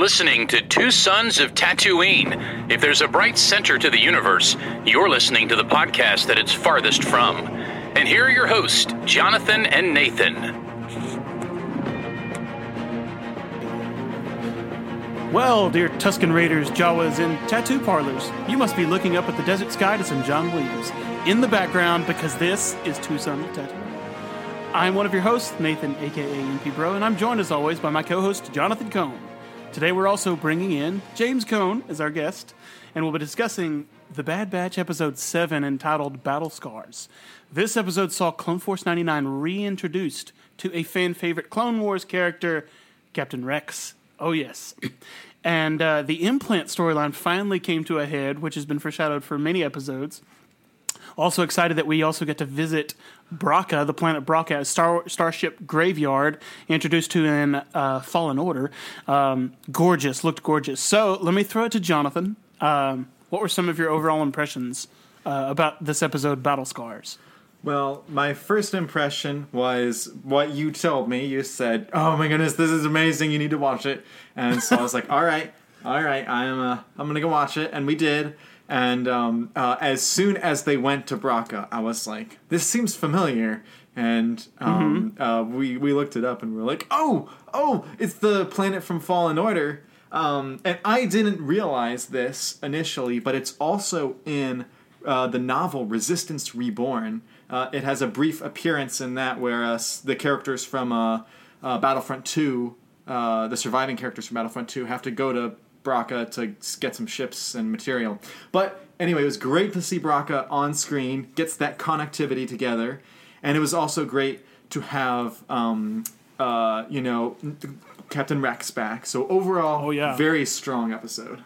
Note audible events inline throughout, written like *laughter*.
Listening to Two Sons of Tatooine. If there's a bright center to the universe, you're listening to the podcast that it's farthest from. And here are your hosts, Jonathan and Nathan. Well, dear Tusken Raiders, Jawas, and tattoo parlors, you must be looking up at the desert sky to some John Williams in the background because this is Two Sons of Tatooine. I'm one of your hosts, Nathan, aka MP Bro, and I'm joined as always by my co host, Jonathan Cohn. Today we're also bringing in James Cohn as our guest, and we'll be discussing the Bad Batch episode 7 entitled Battle Scars. This episode saw Clone Force 99 reintroduced to a fan favorite Clone Wars character, Captain Rex. Oh, yes. *coughs* And uh, the implant storyline finally came to a head, which has been foreshadowed for many episodes. Also excited that we also get to visit Bracca, the planet Bracca, Star Starship Graveyard, introduced to in uh, Fallen Order. Um, gorgeous, looked gorgeous. So let me throw it to Jonathan. Um, what were some of your overall impressions uh, about this episode, Battle Scars? Well, my first impression was what you told me. You said, "Oh my goodness, this is amazing! You need to watch it." And so I was like, *laughs* "All right, all right, I'm uh, I'm gonna go watch it," and we did. And um, uh, as soon as they went to Bracca, I was like, "This seems familiar." And um, uh, we we looked it up, and we were like, "Oh, oh, it's the planet from Fallen Order." Um, and I didn't realize this initially, but it's also in uh, the novel Resistance Reborn. Uh, it has a brief appearance in that, where uh, the characters from uh, uh, Battlefront 2, uh, the surviving characters from Battlefront 2, have to go to Bracca to get some ships and material. But anyway, it was great to see Bracca on screen, gets that connectivity together, and it was also great to have, um, uh, you know, Captain Rex back. So overall, Oh, yeah. very strong episode.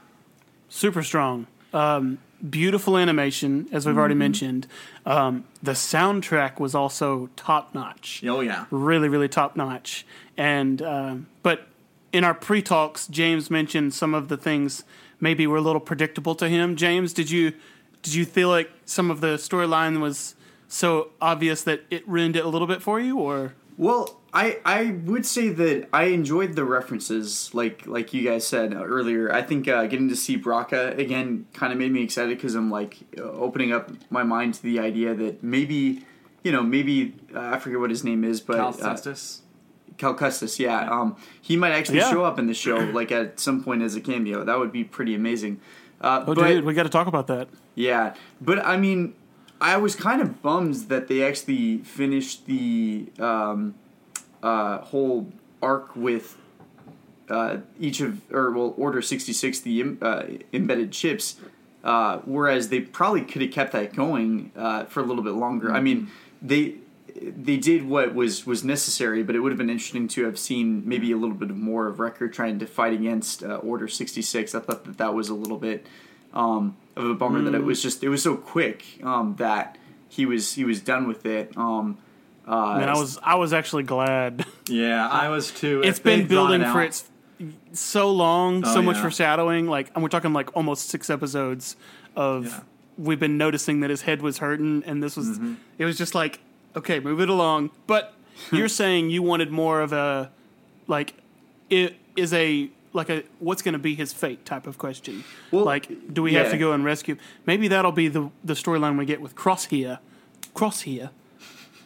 Super strong. Um, beautiful animation, as we've already mentioned. Um, the soundtrack was also top notch. Oh yeah. really really top notch and um, but in our pre-talks james mentioned some of the things maybe were a little predictable to him james did you did you feel like some of the storyline was so obvious that it ruined it a little bit for you or Well, I I would say that I enjoyed the references, like like you guys said uh, earlier. I think uh, getting to see Bracca again kind of made me excited because I'm like uh, opening up my mind to the idea that maybe, you know, maybe uh, I forget what his name is, but Cal uh, Kestis. Cal Kestis, yeah. Um, he might actually Yeah. show up in the show, like at some point as a cameo. That would be pretty amazing. Uh, oh but, dude we got to talk about that yeah, but I mean, I was kind of bummed that they actually finished the um, uh, whole arc with uh, each of, or well, Order sixty six, the em- uh, embedded chips. Uh, whereas they probably could have kept that going uh, for a little bit longer. I mean, they they did what was was necessary, but it would have been interesting to have seen maybe a little bit more of Wrecker trying to fight against uh, Order sixty six. I thought that that was a little bit um, of a bummer that it was just it was so quick um, that he was he was done with it. Um, uh, and i was i was actually glad *laughs* Yeah, I was too. It's been building it for its so long, Oh, so much yeah. foreshadowing. Like, and we're talking like almost six episodes of Yeah. we've been noticing that his head was hurting, and this was Mm-hmm. it was just like okay, move it along. But *laughs* you're saying you wanted more of a like it is a like a what's going to be his fate type of question. Well, like, do we have to go and rescue? Maybe that'll be the the storyline we get with Crosshair. Crosshair,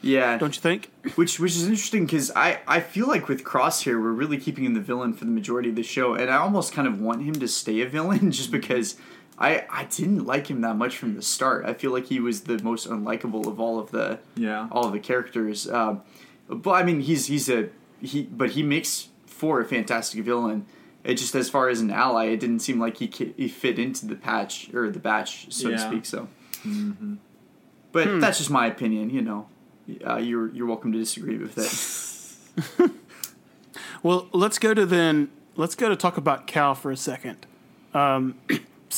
yeah, don't you think? which which is interesting because I I feel like with Crosshair we're really keeping him the villain for the majority of the show, and I almost kind of want him to stay a villain *laughs* just because. I, I didn't like him that much from the start. I feel like he was the most unlikable of all of the Yeah. all of the characters. Um, but I mean, he's he's a he, but he makes for a fantastic villain. It just as far as an ally, it didn't seem like he he fit into the patch or the batch, so to speak. So, but that's just my opinion. You know, uh, you're you're welcome to disagree with it. *laughs* Well, let's go to then. Let's go to talk about Cal for a second. Um,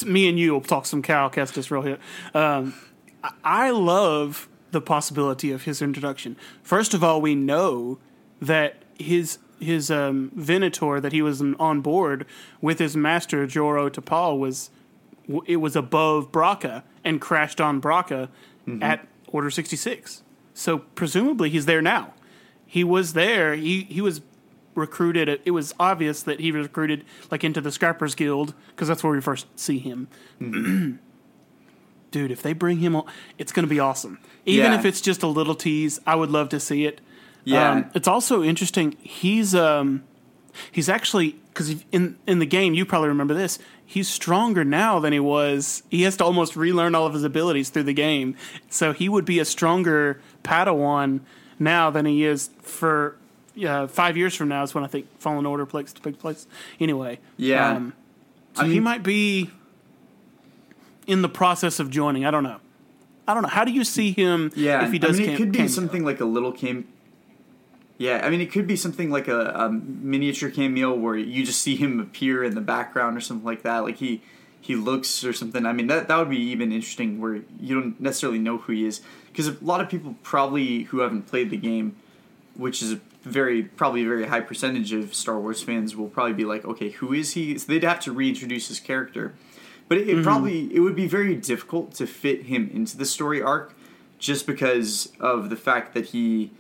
me and you will talk some Cal Kestis real here. Um, I- love the possibility of his introduction. First of all, we know that his his um, Venator that he was on board with his master Jaro Tapal was it was above Bracca and crashed on Bracca at Order sixty six. So presumably he's there now. He was there. He he was recruited. It, was obvious that he was recruited like into the Scrappers Guild because that's where we first see him. *clears throat* Dude, if they bring him on, it's going to be awesome. Even Yeah. if it's just a little tease, I would love to see it. Yeah. Um, it's also interesting. He's um, he's actually because in in the game you probably remember this. He's stronger now than he was. He has to almost relearn all of his abilities through the game, so he would be a stronger Padawan now than he is for uh, five years from now. Is when I think Fallen Order plays takes takes place. Anyway, Yeah. um, so I he might be in the process of joining. I don't know. I don't know. How do you see him? Yeah, if he does, I mean, cam- it could be cameo? something like a little cameo. Yeah, I mean, it could be something like a, a miniature cameo where you just see him appear in the background or something like that. Like he he looks or something. I mean, that that would be even interesting where you don't necessarily know who he is because a lot of people probably who haven't played the game, which is a very probably a very high percentage of Star Wars fans, will probably be like, okay, who is he? So they'd have to reintroduce his character. But it, it probably it would be very difficult to fit him into the story arc, just because of the fact that he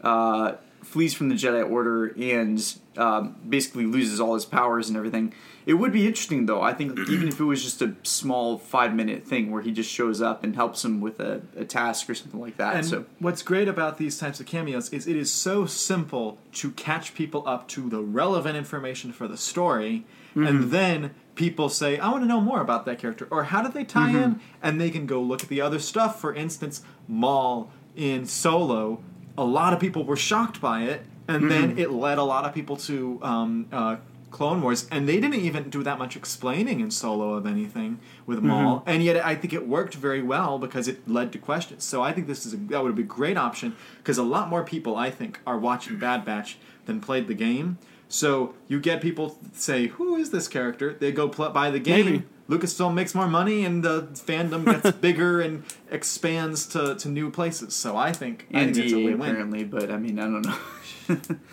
uh, flees from the Jedi Order and um, basically loses all his powers and everything. It would be interesting though. I think *clears throat* even if it was just a small five minute thing where he just shows up and helps him with a, a task or something like that. And so what's great about these types of cameos is it is so simple to catch people up to the relevant information for the story, and then people say, "I want to know more about that character," or "How did they tie in?" And they can go look at the other stuff. For instance, Maul in Solo, a lot of people were shocked by it, and then it led a lot of people to. Um, uh, Clone Wars, and they didn't even do that much explaining in Solo of anything with Maul, and yet I think it worked very well because it led to questions. So I think this is a, that would be a great option because a lot more people I think are watching Bad Batch than played the game. So you get people say, "Who is this character?" They go pl- buy the game. Maybe. Lucasfilm makes more money, and the fandom gets *laughs* bigger and expands to, to new places. So I think I think it's a win-win. apparently, but I mean, I don't know. *laughs*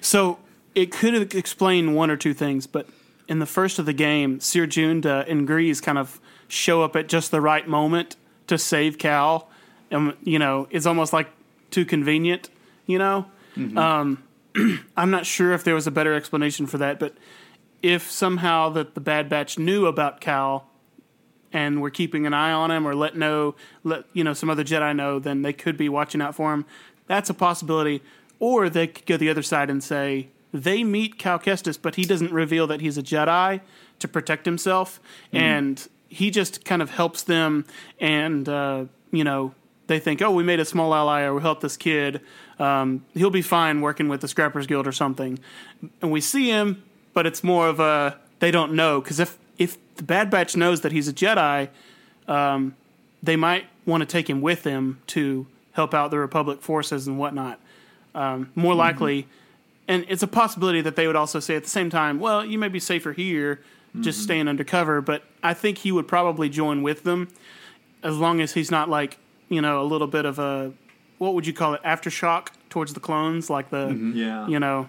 So it could have explained one or two things, but in the first of the game, Cere Junda and Greez kind of show up at just the right moment to save Cal, and you know it's almost like too convenient. You know, um, *clears throat* I'm not sure if there was a better explanation for that, but if somehow that the Bad Batch knew about Cal and were keeping an eye on him or let know let you know some other Jedi know, then they could be watching out for him. That's a possibility. Or they could go the other side and say they meet Cal Kestis, but he doesn't reveal that he's a Jedi to protect himself, and he just kind of helps them. And uh, you know they think, oh, we made a small ally, or we helped this kid. Um, he'll be fine working with the Scrappers Guild or something. And we see him, but it's more of a they don't know because if if the Bad Batch knows that he's a Jedi, um, they might want to take him with them to help out the Republic forces and whatnot. Um, more likely, and it's a possibility that they would also say at the same time, well, you may be safer here, just staying undercover. But I think he would probably join with them as long as he's not like you know a little bit of a what would you call it aftershock towards the clones, like the Yeah. you know.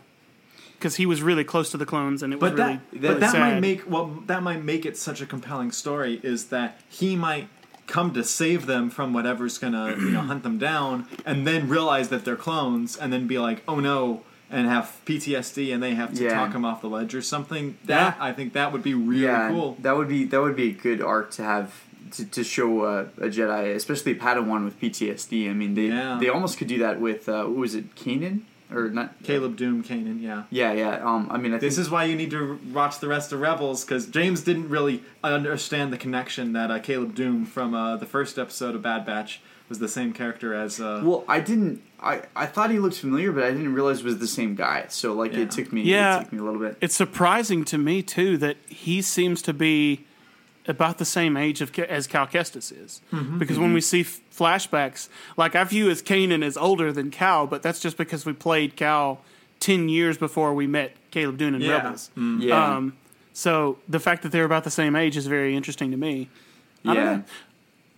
Because he was really close to the clones, and it was But really, that that- but really that sad. might make well that might make it such a compelling story is that he might come to save them from whatever's gonna you know *clears throat* hunt them down and then realize that they're clones and then be like oh no and have PTSD and they have to Yeah. talk him off the ledge or something that I think that would be really yeah, cool that would be that would be a good arc to have to, to show uh, a Jedi, especially Padawan with PTSD. I mean, they Yeah. they almost could do that with uh, what was it, Kanan or not? Caleb Dume Kanan yeah Yeah, yeah. Um, I mean, I this think is why you need to watch the rest of Rebels because James didn't really understand the connection that uh, Caleb Dume from uh, the first episode of Bad Batch was the same character as uh, Well, I didn't. I, I thought he looked familiar, but I didn't realize it was the same guy. So like, Yeah. it took me. Yeah. it took me a little bit. It's surprising to me too that he seems to be about the same age of as Cal Kestis is, Mm-hmm. because when we see f- flashbacks, like I view as Kanan as older than Cal, but that's just because we played Cal ten years before we met Caleb Dume and Yeah. Rebels. Yeah, Um, so the fact that they're about the same age is very interesting to me. I don't yeah. know.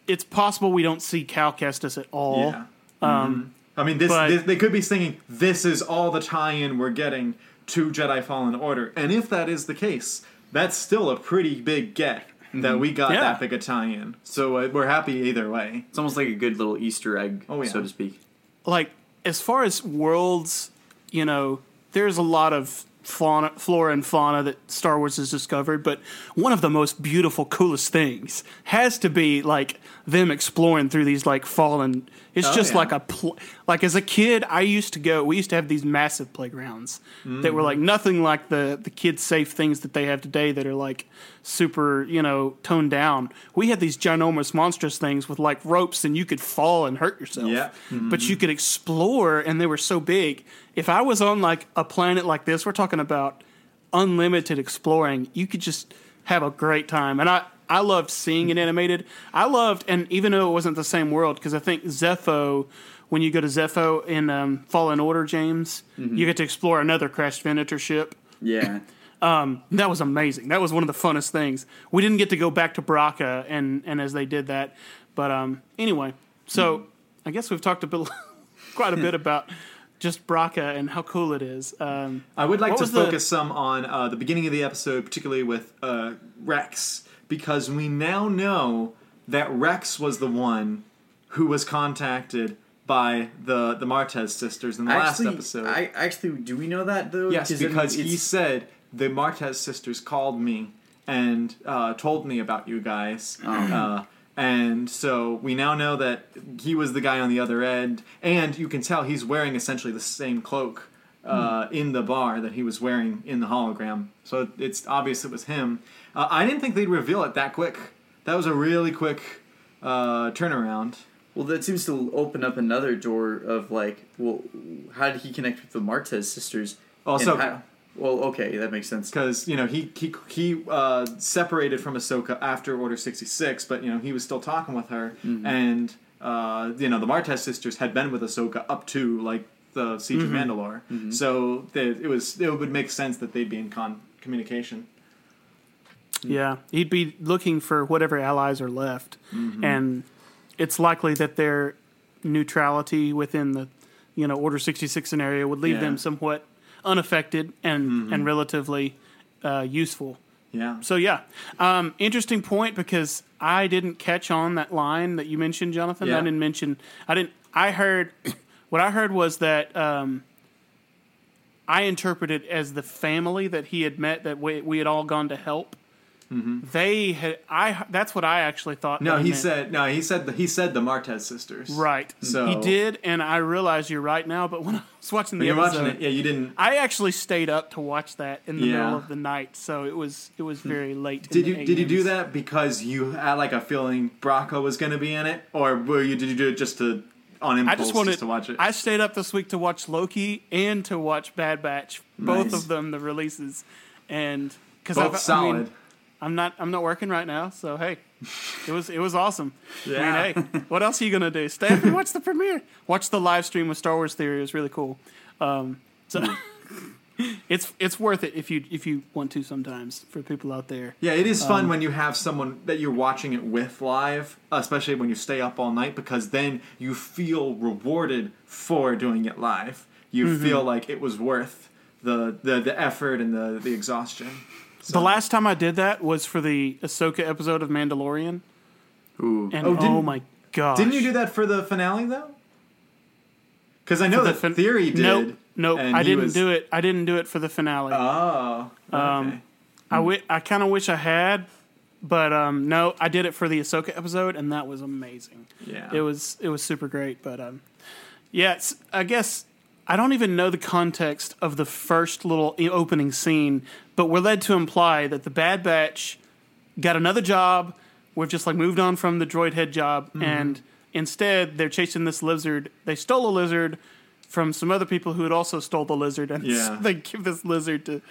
It's possible we don't see Cal Kestis at all. Yeah. Um, I mean, this, but- this they could be singing, "This is all the tie-in we're getting to Jedi Fallen Order," and if that is the case, that's still a pretty big get that we got Yeah. that big a tie-in. So uh, we're happy either way. It's almost like a good little Easter egg, Oh, yeah. so to speak. like as far as worlds, you know, there's a lot of fauna, flora and fauna that Star Wars has discovered, but one of the most beautiful, coolest things has to be like them exploring through these like fallen. It's Oh, just yeah. like a pl- like as a kid, I used to go. We used to have these massive playgrounds that were like mm-hmm. nothing like the the kid safe things that they have today that are like super you know toned down. We had these ginormous monstrous things with like ropes, and you could fall and hurt yourself. Yeah. But you mm-hmm. could explore, and they were so big. If I was on like a planet like this, we're talking about unlimited exploring. You could just have a great time, and I I loved seeing it animated. I loved, and even though it wasn't the same world, because I think Zeffo, when you go to Zeffo in um, Fallen Order, James, you get to explore another crashed Venator ship. Yeah. *laughs* That was amazing. That was one of the funnest things. We didn't get to go back to Bracca and and as they did that, but um anyway. So I guess we've talked a bit, *laughs* quite a bit about just Bracca and how cool it is. Um, I would like to was the- focus some on uh, the beginning of the episode, particularly with uh, Rex, because we now know that Rex was the one who was contacted by the the Martez sisters in the actually, last episode. I actually do we know that though? yes, then because he said the Martez sisters called me and uh, told me about you guys. Oh. And so we now know that he was the guy on the other end, and you can tell he's wearing essentially the same cloak uh, in the bar that he was wearing in the hologram. So it's obvious it was him. Uh, I didn't think they'd reveal it that quick. That was a really quick uh, turnaround. Well, that seems to open up another door of like, well, how did he connect with the Martez sisters? Also- And how- well, okay, that makes sense. because you know he he he uh, separated from Ahsoka after Order sixty six, but you know he was still talking with her, and uh, you know the Martez sisters had been with Ahsoka up to like the Siege of Mandalore, so they, it was it would make sense that they'd be in con- communication. Yeah, he'd be looking for whatever allies are left, and it's likely that their neutrality within the you know Order sixty six scenario would leave Yeah. them somewhat unaffected and and relatively uh, useful. Yeah, So yeah, um, interesting point because I didn't catch on that line that you mentioned, Jonathan. Yeah. I didn't mention. I didn't. I heard *coughs* what I heard was that um, I interpreted as the family that he had met that we, we had all gone to help. Mm-hmm. They had. I. That's what I actually thought. no, he meant. said no, he said the, he said the Martez sisters. right. So- he did, and I realize you're right now. But when *laughs* I was watching the you're episode, watching it, yeah, you didn't. I actually stayed up to watch that in the Yeah. middle of the night, so it was it was hmm. very late. Did you did you do that because you had like a feeling Bracca was going to be in it, or were you did you do it just to on impulse I just wanted to watch it? I stayed up this week to watch Loki and to watch Bad Batch, both Nice. of them, the releases, and because Both solid. I'm not I'm not working right now, so hey, it was it was awesome. Yeah. I mean, hey, what else are you gonna do? Stay up and watch the premiere. Watch the live stream of Star Wars Theory. It was really cool. Um, so *laughs* it's it's worth it if you if you want to sometimes for people out there. Yeah, it is Um, fun when you have someone that you're watching it with live, especially when you stay up all night, because then you feel rewarded for doing it live. You Mm-hmm. feel like it was worth the, the, the effort and the, the exhaustion. The last time I did that was for the Ahsoka episode of Mandalorian, Ooh. and Oh, oh, my god! Didn't you do that for the finale though? Because I know the that fin- Theory did. Nope, nope. I didn't was- do it. I didn't do it for the finale. Oh, okay. Um, I I kind of wish I had, but um, no, I did it for the Ahsoka episode, and that was amazing. yeah, It was it was super great, but um, yeah, it's, I guess I don't even know the context of the first little opening scene, but we're led to imply that the Bad Batch got another job. We've just like moved on from the droid head job, Mm-hmm. and instead they're chasing this lizard. They stole a lizard from some other people who had also stole the lizard, and Yeah. Mm-hmm. *laughs* they give this lizard to.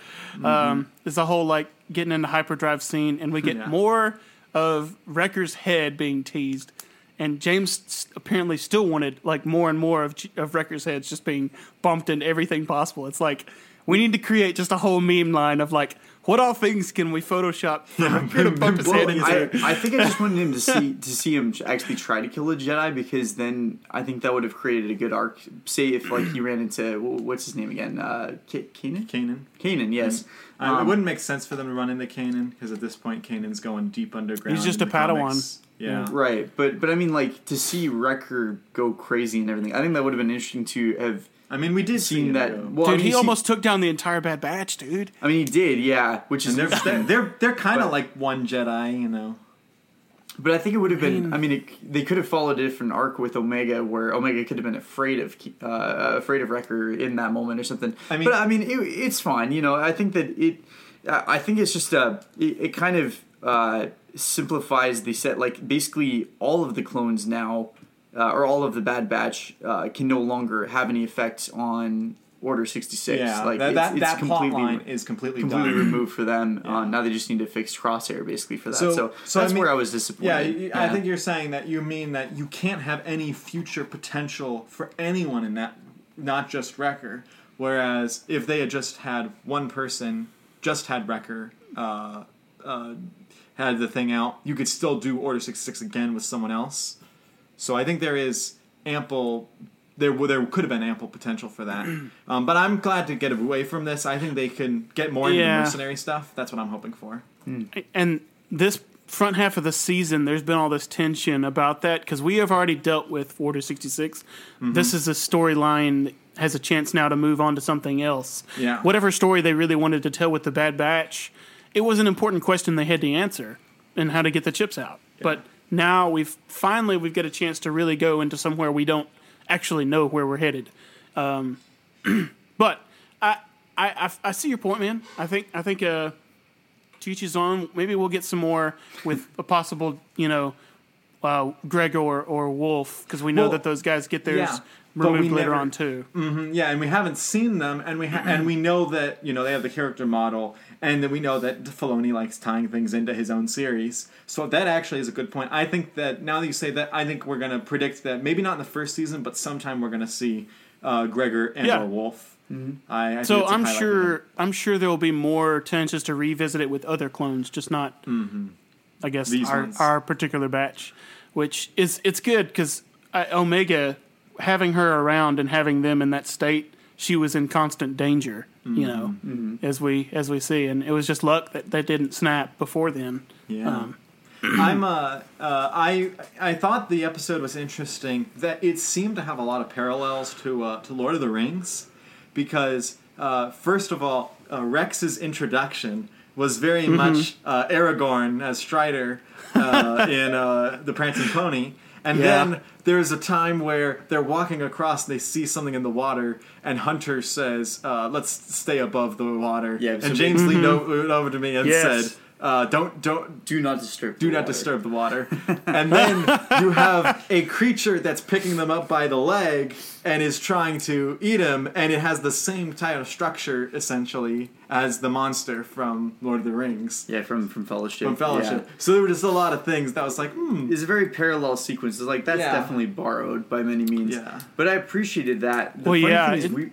Um, There's a whole like getting into hyperdrive scene, and we get Yeah. more of Wrecker's head being teased. And James apparently still wanted like more and more of, of Wrecker's heads just being bumped into everything possible. It's like we need to create just a whole meme line of like what all things can we Photoshop *laughs* to bump his head into. I, I think I just wanted him to *laughs* see to see him actually try to kill a Jedi because then I think that would have created a good arc. Say if like he ran into what's his name again? Uh, K- Kanan. Kanan. Kanan, yes. Um, it Um, wouldn't make sense for them to run into Kanan because at this point Kanan's going deep underground. He's just a Padawan. comics. Yeah. Right, but but I mean, like to see Wrecker go crazy and everything. I think that would have been interesting to have I mean, we did see seen him that. go. Well, I Dude, mean, he you see- almost took down the entire Bad Batch, dude. I mean, he did, yeah. Which is *laughs* they're they're they're, they're kind of like one Jedi, you know. But I think it would have been. I mean, it, they could have followed a different arc with Omega, where Omega could have been afraid of uh, afraid of Wrecker in that moment or something. I mean- but I mean, it, it's fine. You know, I think that it. I I think it's just a. It, it kind of uh, simplifies the set. Like basically, all of the clones now, uh, or all of the Bad Batch, uh, can no longer have any effect on Order sixty six. Yeah, like that it's, that, it's that plot completely line is completely, completely done. removed for them. Yeah. Uh, now they just need to fix Crosshair basically for that. So- So, so I that's mean- where I was Yeah, disappointed. you- I think you're saying that you mean that you can't have any future potential for anyone in that, not just Wrecker. Whereas if they had just had one person, just had Wrecker, uh, uh, had the thing out, you could still do Order 66 again with someone else. So I think there is ample. There, there could have been ample potential for that, *clears throat* um, but I'm glad to get away from this. I think they can get more into Yeah. the mercenary stuff. That's what I'm hoping for. And this front half of the season, there's been all this tension about that because we have already dealt with Order 66. Mm-hmm. This is a storyline that has a chance now to move on to something else. Yeah. Whatever story they really wanted to tell with the Bad Batch, it was an important question they had to answer and how to get the chips out. But now we've finally we've got a chance to really go into somewhere we don't actually know where we're headed. Um, *clears throat* but I, I I I see your point, man. I think I think uh, each his. Maybe we'll get some more with a possible, you know, uh, Gregor or, or Wolf because we know Well, that those guys get theirs yeah, removed later never- on too. Mm-hmm, yeah, and we haven't seen them, and we ha- and we know that you know they have the character model, and then we know that Filoni likes tying things into his own series. So that actually is a good point. I think that now that you say that, I think we're gonna predict that maybe not in the first season, but sometime we're gonna see uh, Gregor and Yeah. or Wolf. Mm-hmm. I, I think So I'm sure. I'm sure there will be more chances to revisit it with other clones, just not, mm-hmm. I guess, These our ones. our particular batch, which is it's good because uh, Omega having her around and having them in that state, she was in constant danger. You know, as we as we see, and it was just luck that they didn't snap before then. Yeah. Um, *clears throat* I'm uh, uh I I thought the episode was interesting that it seemed to have a lot of parallels to uh, to Lord of the Rings because uh, first of all uh, Rex's introduction was very much uh, Aragorn as Strider uh, in uh, the Prancing Pony and Yeah. then there's a time where they're walking across and they see something in the water and Hunter says uh, let's stay above the water Yeah, and James leaned leaned over to me and Yes. said uh, don't don't Do not disturb. do the not water. disturb the water. *laughs* And then you have a creature that's picking them up by the leg and is trying to eat him, and it has the same type of structure essentially as the monster from Lord of the Rings. Yeah, from from Fellowship. From Fellowship. Yeah. So there were just a lot of things that was like, hmm. It's a very parallel sequence. It's like that's Yeah. definitely borrowed by many means. Yeah. But I appreciated that. The Well, funny yeah, thing is it- we.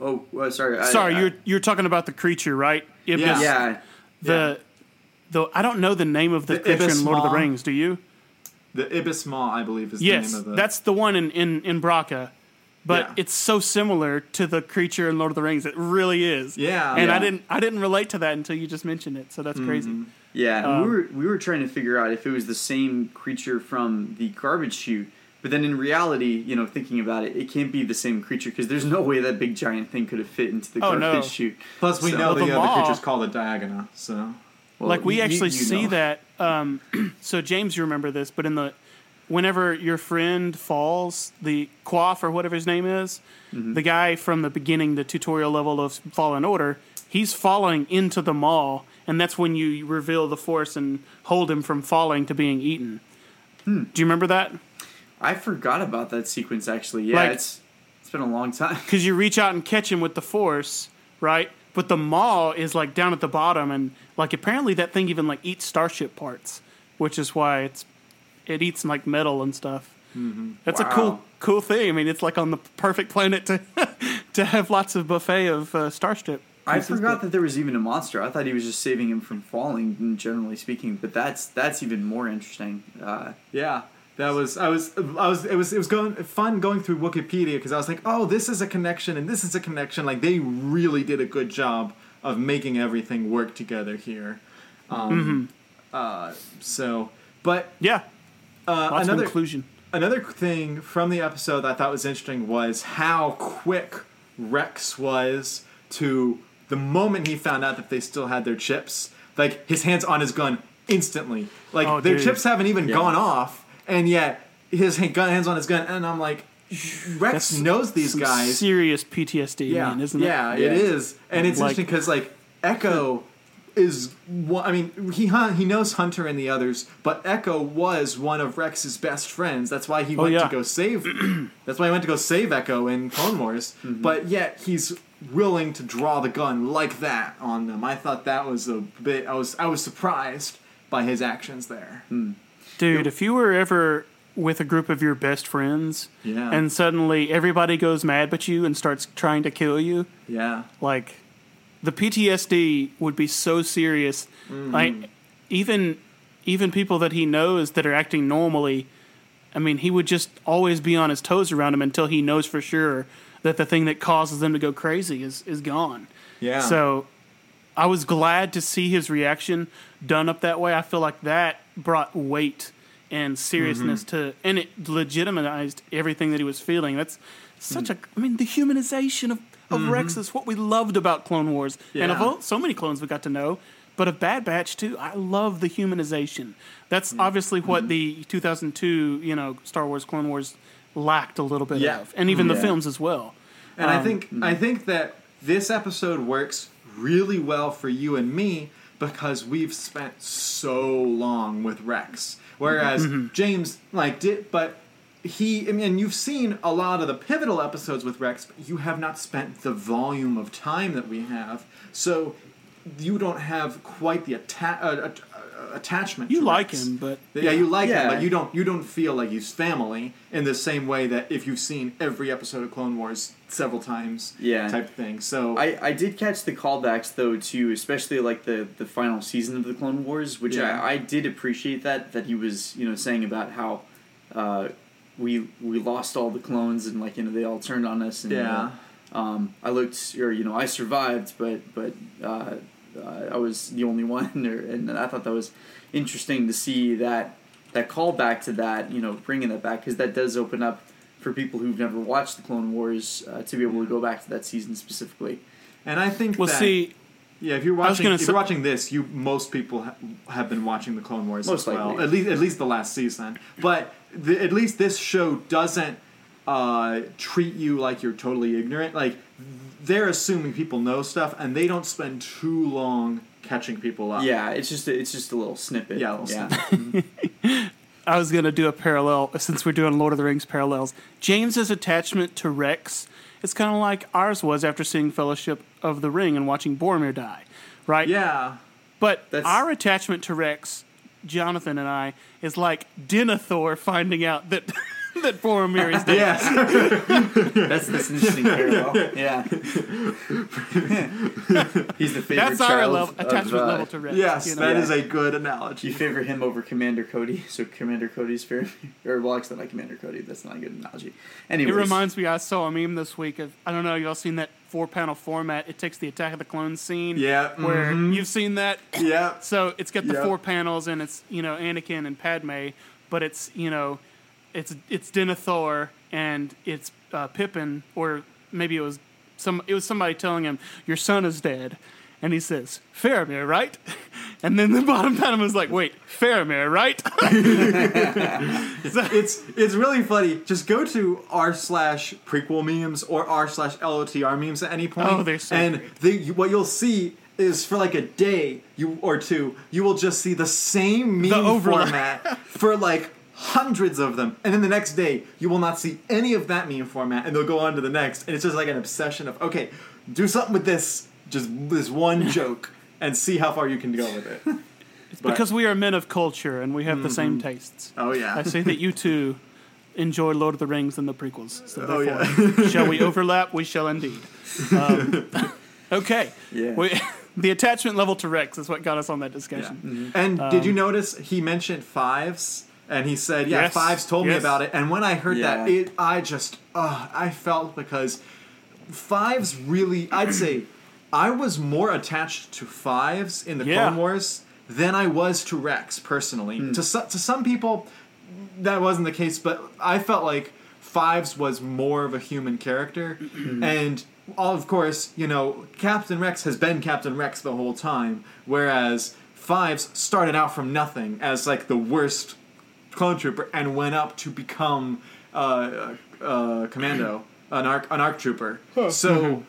Oh, well, sorry. Sorry, I- you're you're talking about the creature, right? Ibis. Yeah. Yeah. The the I don't know the name of the, The creature Ibis in Lord of the Rings. Do you? The Ibis Maw, I believe, is Yes, the name of the. that's the one in in in Bracca. But Yeah. it's so similar to the creature in Lord of the Rings. It really is. Yeah. And I didn't I didn't relate to that until you just mentioned it. So that's crazy. Mm-hmm. Yeah, Um, we were we were trying to figure out if it was the same creature from the garbage chute. But then in reality, you know, thinking about it, it can't be the same creature because there's no way that big giant thing could have fit into the Oh, garbage no. chute. Plus, we So- know Well, the, the other Maw- creature's called a Dianoga, so. Well, like we you- actually you see know. that. Um, *clears throat* so James, you remember this, but in the whenever your friend falls, the Prauf or whatever his name is, Mm-hmm. the guy from the beginning, the tutorial level of Fallen Order, he's falling into the maw, and that's when you reveal the Force and hold him from falling to being eaten. Hmm. Do you remember that? I forgot about that sequence actually. Yeah, Like- it's it's been a long time. *laughs* because you reach out and catch him with the force, right? But the maw is like down at the bottom, and like apparently that thing even like eats starship parts, which is why it's it eats like metal and stuff. Mm-hmm. That's a cool cool thing. I mean, it's like on the perfect planet to *laughs* to have lots of buffet of uh, starship. I forgot that there was even a monster. I thought he was just saving him from falling, generally speaking. But that's that's even more interesting. Uh, Yeah, that was I was I was it was it was going fun going through Wikipedia because I was like, oh, this is a connection and this is a connection. Like they really did a good job of making everything work together here. Um, uh, so, but Yeah, Lots another- of inclusion. Another thing from the episode that I thought was interesting was how quick Rex was to the moment he found out that they still had their chips. Like his hands on his gun instantly. Like Oh, their dude. chips haven't even Yeah. gone off, and yet his *laughs* gun, hands on his gun, and I'm like, Rex That's knows these guys. serious PTSD, yeah, man, isn't yeah, it? Yeah. it is, and it's Like- interesting because like Echo is one. I mean, he he knows Hunter and the others, but Echo was one of Rex's best friends. That's why he oh, went yeah. to go save. *clears throat* that's why he went to go save Echo in Clone Wars. Mm-hmm. But yet he's willing to draw the gun like that on them. I thought that was a bit. I was I was surprised by his actions there. Hmm. Dude, if you were ever with a group of your best friends Yeah. and suddenly everybody goes mad at you and starts trying to kill you, Yeah, like the PTSD would be so serious. Mm-hmm. Like even even people that he knows that are acting normally, I mean, he would just always be on his toes around him until he knows for sure that the thing that causes them to go crazy is is gone. yeah. So I was glad to see his reaction done up that way. I feel like that brought weight and seriousness Mm-hmm. to, and it legitimized everything that he was feeling. That's such a, I mean, the humanization of, of Rex is what we loved about Clone Wars. And of Mm-hmm. All, so many clones we got to know, but of Bad Batch too, I love the humanization. That's Mm-hmm. obviously what the 2002, you know, Star Wars Clone Wars lacked a little bit Yeah. of. And even the films as well. And I Um, think I think that this episode works really well for you and me because we've spent so long with Rex. Whereas Mm-hmm. James like did but he I mean you've seen a lot of the pivotal episodes with Rex, but you have not spent the volume of time that we have. So you don't have quite the atta- uh, attachment. You to like Rex. him, but Yeah, you like him, but you don't you don't feel like he's family in the same way that if you've seen every episode of Clone Wars several times, Yeah. type of thing. So I, I did catch the callbacks though too, especially like the, the final season of the Clone Wars, which Yeah. I, I did appreciate that that he was you know saying about how uh, we we lost all the clones and like you know they all turned on us and Yeah. uh, um, I looked or you know I survived but but uh, uh, I was the only *laughs* one or, and I thought that was interesting to see that that callback to that you know bringing that back because that does open up for people who've never watched the Clone Wars uh, to be able to go back to that season specifically. and I think Well, that see, yeah, if you're watching if you're watching this, you most people ha- have been watching the Clone Wars as well. likely. At least at least the last season. But the, at least this show doesn't uh, treat you like you're totally ignorant. Like they're assuming people know stuff, and they don't spend too long catching people up. Yeah, it's just a, it's just a little snippet. Yeah, a little yeah. *laughs* Mm-hmm. I was going to do a parallel since we're doing Lord of the Rings parallels. James's attachment to Rex is kind of like ours was after seeing Fellowship of the Ring and watching Boromir die, right? Yeah. But That's- our attachment to Rex, Jonathan and I, is like Denethor finding out that *laughs* *laughs* that Boromir is dead. Yes. *laughs* That's that's an interesting *laughs* parallel. Yeah. He's the favorite That's our child level, of, attachment uh, level to Rex. yes, you know? that Yeah. is a good analogy. You favor him over Commander Cody, so Commander Cody's fair, or well, actually not Commander Cody. That's not a good analogy. It reminds me, I saw a meme this week of I don't know, y'all seen that four panel format? It takes the Attack of the Clones scene. Yeah, Where mhm. you've seen that. Yeah. So it's got the Yep. four panels and it's you know Anakin and Padme, but it's you know, it's it's Denethor and it's uh, Pippin or maybe it was some it was somebody telling him your son is dead, and he says Faramir, right? *laughs* And then the bottom panel was like, wait, Faramir, right? *laughs* it's it's really funny. Just go to r slash prequel memes or r slash lotr memes at any point. Oh, they're so and the, what you'll see is for like a day you or two, you will just see the same meme overlap. format for like hundreds of them, and then the next day you will not see any of that meme format, and they'll go on to the next, and it's just like an obsession of okay, do something with this, just this one joke, and see how far you can go with it. *laughs* It's But- because we are men of culture and we have the same mm-hmm. tastes. Oh yeah. I see that you *laughs* two enjoy Lord of the Rings and the prequels. So Oh, therefore, shall we *laughs* overlap? We shall indeed. Um, okay. Yeah. We, the attachment level to Rex is what got us on that discussion. Mm-hmm. And did um, you notice he mentioned fives? And he said, "Yeah, Yes, fives told me about it." And when I heard that, it I just, uh, I felt because fives really, I'd say, *clears throat* I was more attached to fives in the Yeah. Clone Wars than I was to Rex personally. Hmm. To so, to some people, that wasn't the case, but I felt like Fives was more of a human character, *clears throat* and all of course, you know, Captain Rex has been Captain Rex the whole time, whereas Fives started out from nothing as like the worst clone trooper and went up to become uh, uh, commando, an arc an arc trooper. So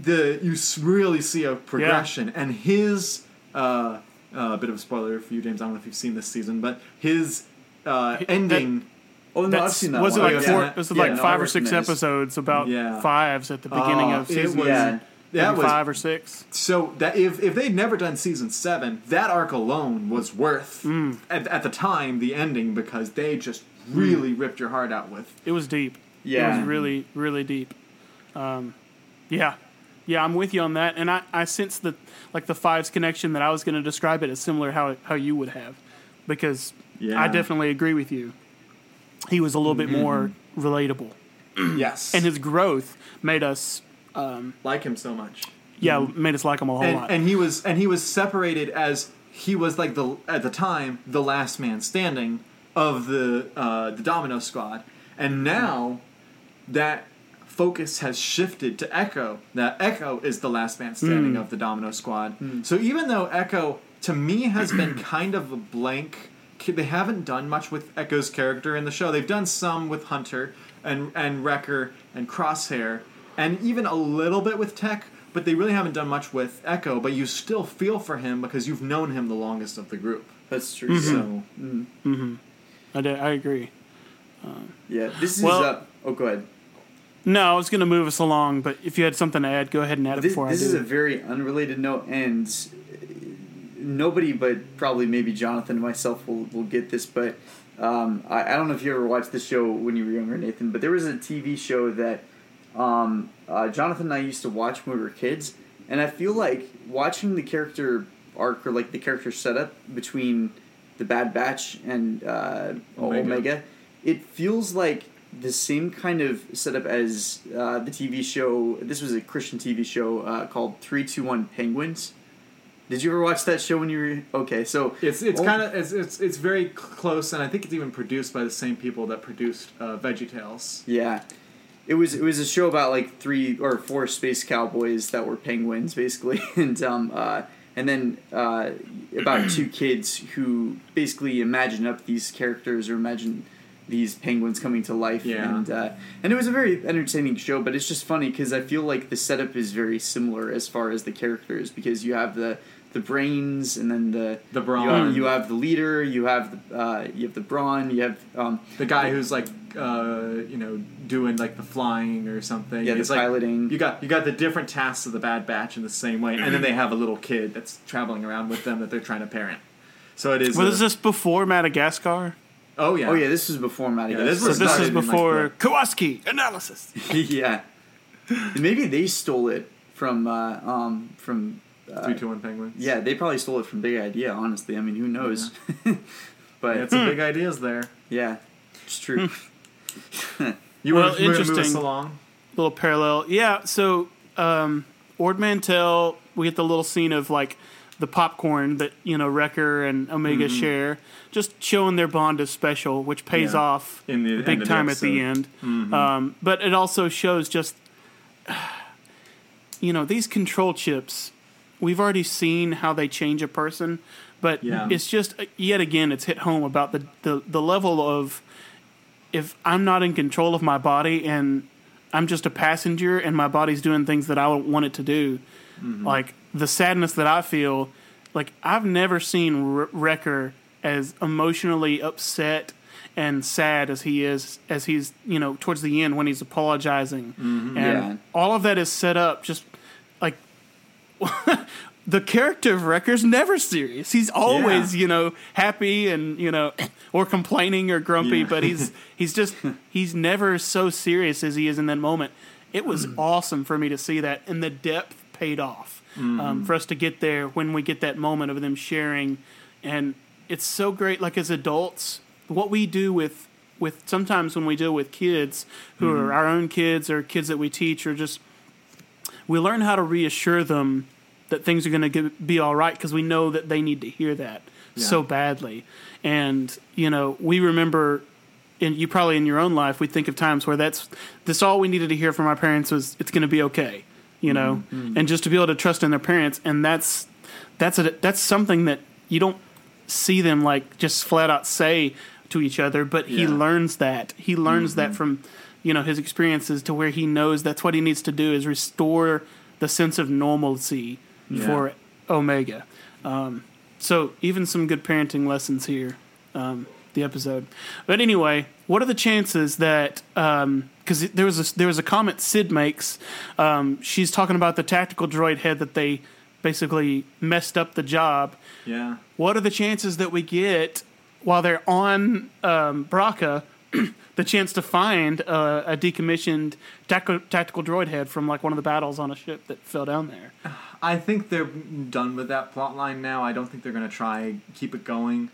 the you really see a progression, and his uh, uh, a bit of a spoiler for you, James. I don't know if you've seen this season, but his uh, ending. Oh no, I've seen that was it like yeah. four? Was it Yeah, like no, five or six episodes about Yeah. fives at the beginning Uh, of it season? was- Yeah. That was five or six. So that if if they'd never done season seven, that arc alone was worth Mm. at, at the time the ending because they just really ripped your heart out with. It was deep. It Yeah. was really, really deep. Um, yeah. Yeah, I'm with you on that. And I, I sense that, like, the Fives connection that I was going to describe it as similar how, how you would have. Because Yeah. I definitely agree with you. He was a little bit more relatable. Yes, And his growth made us, Um, like him so much, yeah, made us like him a whole and, lot. and he was and he was separated as he was like the at the time the last man standing of the uh, the Domino Squad, and now that focus has shifted to Echo. That Echo is the last man standing hmm. of the Domino Squad. Hmm. So even though Echo to me has been *clears throat* kind of a blank, they haven't done much with Echo's character in the show. They've done some with Hunter and and Wrecker and Crosshair, and even a little bit with Tech. But they really haven't done much with Echo. But you still feel for him because you've known him the longest of the group. That's true. So I, did- I agree. Yeah, this is Well- uh, Oh, go ahead. No, I was going to move us along, but if you had something to add, go ahead and add it This, before this I is a very unrelated note, and uh, nobody but probably maybe Jonathan and myself will, will get this. But um, I, I don't know if you ever watched the show when you were younger, Nathan. But there was a TV show that um, uh, Jonathan and I used to watch when we were kids, and I feel like watching the character arc or like the character setup between the Bad Batch and uh, Omega. Omega. it feels like the same kind of setup as uh, the TV show. This was a Christian TV show uh, called Three Two One Penguins. Did you ever watch that show when you were okay? So It's it's kind of it's, it's it's very close, and I think it's even produced by the same people that produced uh, VeggieTales. Yeah. It was it was a show about like three or four space cowboys that were penguins basically *laughs* and um uh and then uh about *clears throat* two kids who basically imagine up these characters or imagine these penguins coming to life Yeah. and uh and it was a very entertaining show but it's just funny cuz I feel like the setup is very similar as far as the characters because you have the the brains and then the The you brawn. have, you have the leader you have the uh you have the brawn you have um The guy who's like uh, you know doing like the flying or something. Yeah, the like- piloting. You got you got the different tasks of the Bad Batch in the same way, and then they have a little kid that's traveling around with them that they're trying to parent. So it is. Was a- this before Madagascar? Oh yeah. Oh yeah, this is before Madagascar. this So this is even like before Kowalski analysis. *laughs* yeah. Maybe they stole it from uh, um, from. Uh, Three, two, one, penguins. yeah, they probably stole it from Big Idea. Honestly, I mean, who knows? *laughs* but Yeah, some big ideas there. yeah, it's true. *laughs* *laughs* You Well, were you were gonna move us interesting. along. little parallel. Yeah, so um, Ord Mantell, we get the little scene of like the popcorn that you know Wrecker and Omega share, just showing their bond is special, which pays Mm-hmm. Yeah. off In the big of the time at the end. Mm-hmm. Um, but it also shows just *sighs* you know these control chips. We've already seen how they change a person, but Yeah. it's just yet again it's hit home about the, the the level of if I'm not in control of my body and I'm just a passenger and my body's doing things that I don't want it to do, mm-hmm. like the sadness that I feel, like I've never seen R- Wrecker as emotionally upset and sad as he is as he's you know towards the end when he's apologizing. Mm-hmm. And Yeah. all of that is set up just like *laughs* the character of Wrecker's never serious. He's always, Yeah. you know, happy and you know, or complaining or grumpy, Yeah. but he's *laughs* he's just he's never so serious as he is in that moment. It was mm. awesome for me to see that, and the depth paid off um, mm-hmm. for us to get there when we get that moment of them sharing, and it's so great. Like as adults, what we do with with sometimes when we deal with kids who are mm-hmm. our own kids or kids that we teach or just we learn how to reassure them that things are going to be all right because we know that they need to hear that. so badly. And you know, we remember, and you probably in your own life, we think of times where that's that's all we needed to hear from our parents was it's going to be okay, you know, mm-hmm. Mm-hmm. and just to be able to trust in their parents, and that's that's a that's something that you don't see them like just flat out say to each other, but he learns that. He learns that mm-hmm. from you know his experiences to where he knows that's what he needs to do is restore the sense of normalcy Yeah. for Omega. Um, so even some good parenting lessons here. Um, the episode, but anyway, what are the chances that because there was a, there was a comment Cid makes? Um, she's talking about the tactical droid head that they basically messed up the job. Yeah. What are the chances that we get while they're on um, Bracca? *clears throat* the chance to find uh, a decommissioned tactical, tactical droid head from like one of the battles on a ship that fell down there. *sighs* I think they're done with that plot line now. I don't think they're going to try keep it going.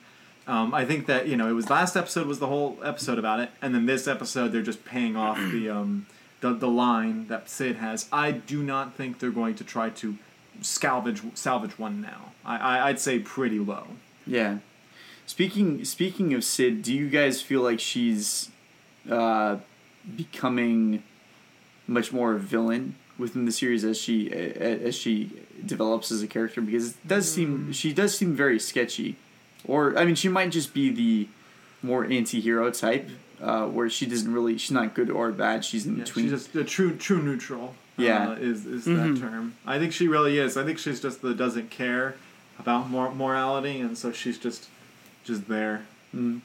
Um, I think that you know it was last episode was the whole episode about it, and then this episode they're just paying off the *clears throat* um, the the line that Cid has. I do not think they're going to try to salvage salvage one now. I, I I'd say pretty low. Yeah. Speaking speaking of Cid, do you guys feel like she's uh, becoming much more a villain within the series as she as she develops as a character? Because it does seem she does seem very sketchy, or I mean, she might just be the more anti-hero type, uh, where she doesn't really she's not good or bad. She's in Yeah, between. she's just a true true neutral. Yeah. uh, is is Mhm. that term? I think she really is. I think she's just the doesn't care about mor- morality, and so she's just just there. Mm.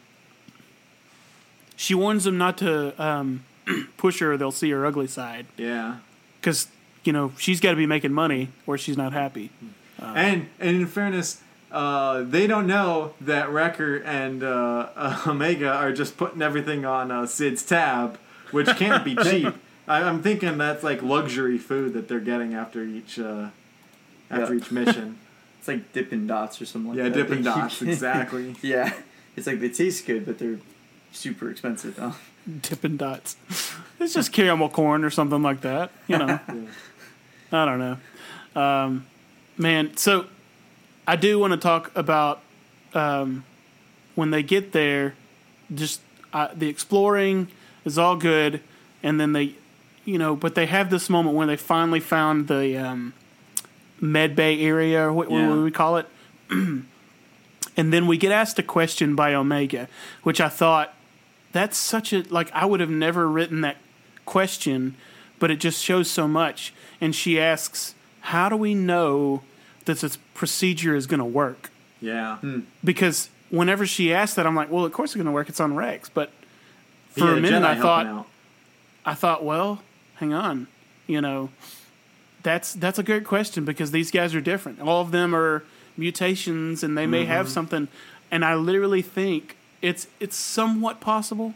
She warns them not to um, *clears throat* push her; or they'll see her ugly side. Yeah. Because you know she's got to be making money, or she's not happy. And and in fairness, uh, they don't know that Wrecker and uh, uh, *laughs* Omega are just putting everything on uh, Cid's tab, which can't be *laughs* cheap. I, I'm thinking that's like luxury food that they're getting after each uh, after Yeah. each mission. *laughs* It's like Dippin' Dots or something like yeah, that. Dippin' They Dots, exactly. yeah, it's like they taste good, but they're super expensive. Oh. Dippin' Dots. It's just caramel corn or something like that. You know. *laughs* I don't know. Um, man, so I do want to talk about um, when they get there. Just uh, the exploring is all good, and then they, you know, but they have this moment when they finally found the um, med bay area, or what, what Yeah. do we call it? *clears throat* and then we get asked a question by Omega, which I thought that's such a like I would have never written that question, but it just shows so much. And she asks, "How do we know that this procedure is going to work?" Yeah. Hmm. Because whenever she asked that, I'm like, "Well, of course it's going to work. It's on Rex." But for Yeah, a minute, Jedi I thought, out. I thought, well, hang on, you know, that's that's a great question because these guys are different. All of them are mutations, and they may have mm-hmm. something. And I literally think it's it's somewhat possible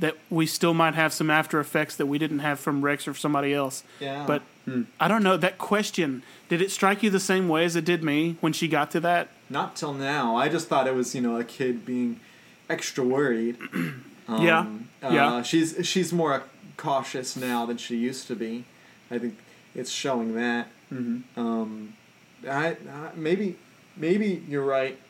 that we still might have some after effects that we didn't have from Rex or somebody else. Yeah. But I don't know that question. Did it strike you the same way as it did me when she got to that? Not till now. I just thought it was, you know, a kid being extra worried. *clears throat* Um, Yeah. Uh, Yeah. She's she's more cautious now than she used to be. I think it's showing that. Mm-hmm. Um, I, I maybe maybe you're right,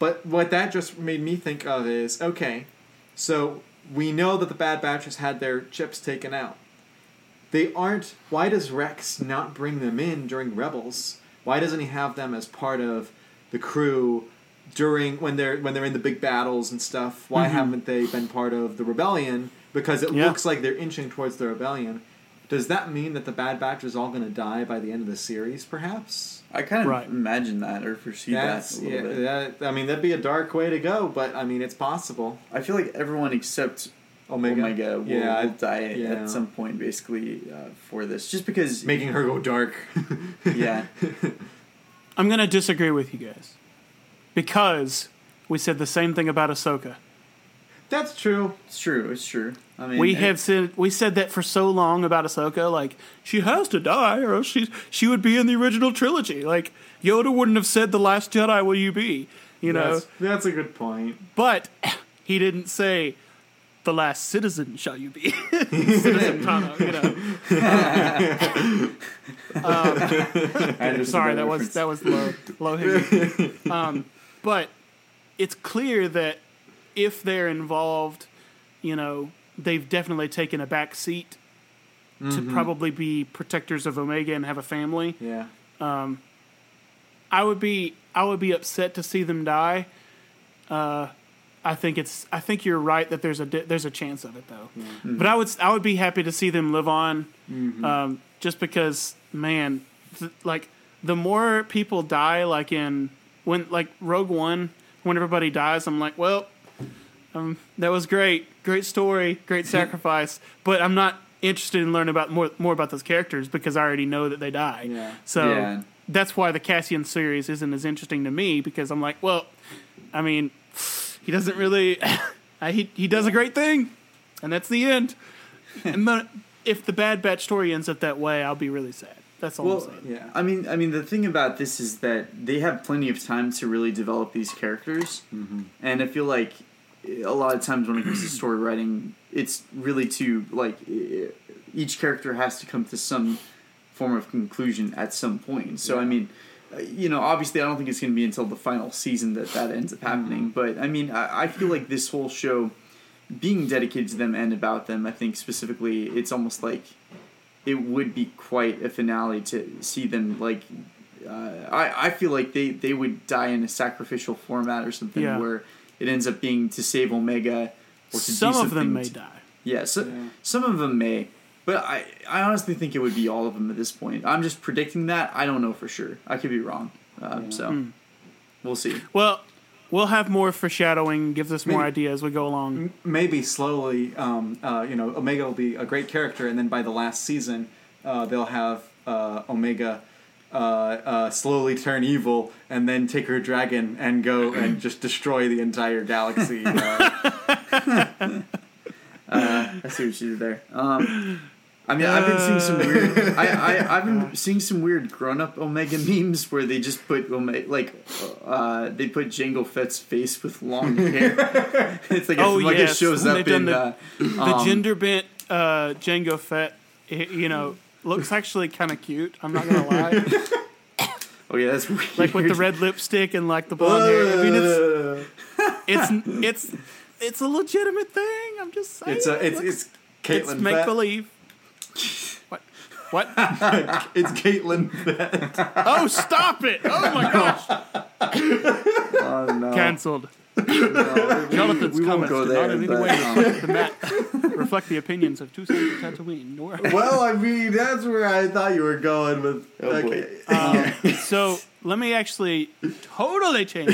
but what that just made me think of is okay. So we know that the Bad Batch has had their chips taken out. They aren't. Why does Rex not bring them in during Rebels? Why doesn't he have them as part of the crew during when they're when they're in the big battles and stuff? Why mm-hmm. haven't they been part of the rebellion? Because it Yeah. looks like they're inching towards the rebellion. Does that mean that the Bad Batch is all going to die by the end of the series? Perhaps. I kind of Right. imagine that or foresee That's that a little yeah, bit. that, I mean, that'd be a dark way to go, but I mean, it's possible. I feel like everyone except Omega, Omega will, yeah, will die yeah. at some point, basically, uh, for this. Just because, making her go dark. *laughs* yeah, I'm going to disagree with you guys because we said the same thing about Ahsoka. That's true. it's true. It's true. I mean, we it- have said we said that for so long about Ahsoka. Like she has to die, or else she's she would be in the original trilogy. Like Yoda wouldn't have said, "The Last Jedi will you be?" You know, That's, that's a good point. but *clears throat* he didn't say, "The last citizen shall you be." *laughs* citizen *laughs* Tano, you know. *laughs* I understand Sorry, that was that was low low hanging. um, but it's clear that if they're involved, you know, they've definitely taken a back seat to probably be protectors of Omega and have a family. Yeah. I would be I would be upset to see them die. Uh, I think it's I think you're right that there's a di- there's a chance of it though. But I would I would be happy to see them live on, um, just because man, th- like the more people die, like in when like Rogue One, when everybody dies, I'm like, well, um, that was great, great story, great sacrifice, but I'm not interested in learning about more more about those characters because I already know that they die. Yeah. So Yeah. that's why the Cassian series isn't as interesting to me because I'm like, well, I mean, *sighs* he doesn't really, *laughs* he he does a great thing, and that's the end. *laughs* and the, if the Bad Batch story ends up that way, I'll be really sad. That's all I'm Well, saying. Yeah. I mean, I mean, the thing about this is that they have plenty of time to really develop these characters, and I feel like a lot of times when it comes to story writing, it's really to like each character has to come to some form of conclusion at some point. So I mean, uh, you know, obviously, I don't think it's going to be until the final season that that ends up happening. But I mean, I, I feel like this whole show being dedicated to them and about them, I think specifically, it's almost like it would be quite a finale to see them like. Uh, I I feel like they they would die in a sacrificial format or something Yeah. where it ends up being to save Omega or to Some do of them may to- die. Yeah, so, Yeah. some of them may, but I I honestly think it would be all of them at this point. I'm just predicting that. I don't know for sure. I could be wrong. Um, So Hmm. we'll see. Well, we'll have more foreshadowing, gives us more Maybe- ideas as we go along. maybe slowly, um, uh, you know, Omega will be a great character, and then by the last season, uh, they'll have uh, Omega uh, uh, slowly turn evil, and then take her dragon and go and just destroy the entire galaxy. *laughs* Uh, I see what you did there. Um, I mean, I've been seeing some weird. I, I I've been seeing some weird grown-up Omega memes where they just put Omega like, uh, they put Jango Fett's face with long hair. *laughs* it's like Oh, it, like yes, it shows when up in the- uh, The um, gender bent uh, Jango Fett, you know, looks actually kind of cute. I'm not gonna lie. *laughs* Oh yeah, that's weird. like with the red lipstick and like the blonde hair. I mean, it's it's it's it's a legitimate thing. I'm just saying. it's a, it's it's Caitlin. it's make believe. What? What? *laughs* It's Caitlin. Fett. Oh, stop it! Oh my gosh! *laughs* oh no. Cancelled. Jonathan's we won't comments go do there, not in any way um, reflect, the mat, reflect the opinions of two sons of Tatooine. Nor well, I mean, that's where I thought you were going with. Oh, boy. Um, so let me actually totally change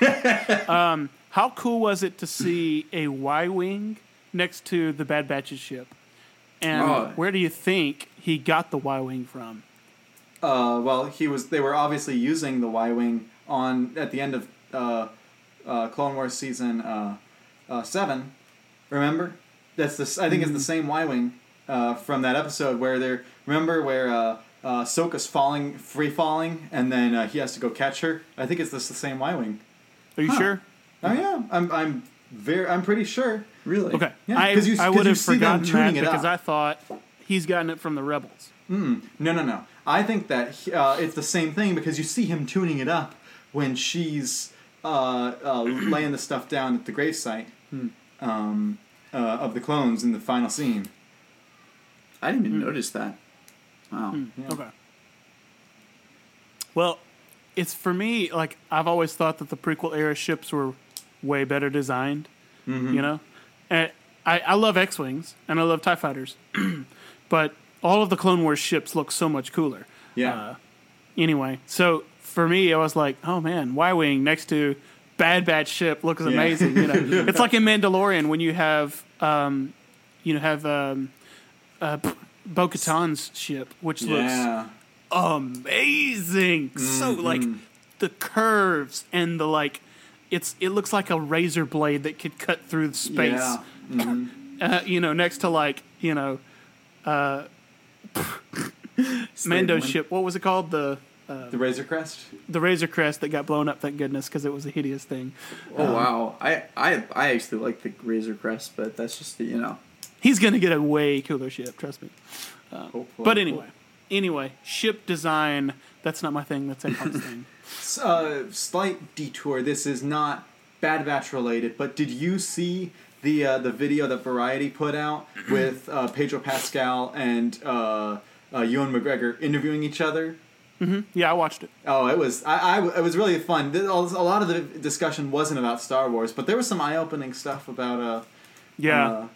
it. *laughs* Um, how cool was it to see a Y wing next to the Bad Batch's ship? And Oh. where do you think he got the Y wing from? Uh, well, he was. They were obviously using the Y wing on at the end of uh, uh, Clone Wars season uh, uh, seven. Remember, that's the. I think it's the same Y wing uh, from that episode where they're. Remember where uh, uh, Soka's falling, free falling, and then uh, he has to go catch her. I think it's this the same Y wing. Are you Huh. sure? Oh yeah, I'm. I'm very. I'm pretty sure. Really? Okay, Yeah, I, 'cause you- I 'cause would have see forgotten that tuning it because up. I thought he's gotten it from the rebels. No, no, no. I think that he- uh, it's the same thing because you see him tuning it up when she's uh, uh, *clears throat* laying the stuff down at the gravesite um, uh, of the clones in the final scene. I didn't even notice that. Wow. Yeah. Okay. Well, it's for me like I've always thought that the prequel era ships were way better designed. You know, and I I love X wings and I love Tie fighters, *clears throat* but all of the Clone Wars ships look so much cooler. Yeah. Uh, anyway, so for me, I was like, oh man, Y wing next to Bad Batch ship looks amazing. You know, *laughs* it's like in Mandalorian when you have um, you know have um, uh, Bo Katan's ship, which looks yeah. amazing. So like the curves and the like, it's it looks like a razor blade that could cut through space. Yeah. Mhm. *laughs* Uh, you know, next to like you know, uh, *laughs* Mando's ship. What was it called? The The Razor Crest. the Razor Crest that got blown up. Thank goodness, because it was a hideous thing. Oh wow. I, I I actually like the Razor Crest, but that's just you know. He's gonna get a way cooler ship. Trust me. Hopefully. But anyway, anyway, ship design. That's not my thing. That's Econ's thing. *laughs* Uh, slight detour. This is not Bad Batch related, but did you see the uh, the video that Variety put out with uh, Pedro Pascal and uh, uh, Ewan McGregor interviewing each other? Yeah, I watched it. Oh, it was I, I it was really fun. A lot of the discussion wasn't about Star Wars, but there was some eye opening stuff about uh. Yeah. uh,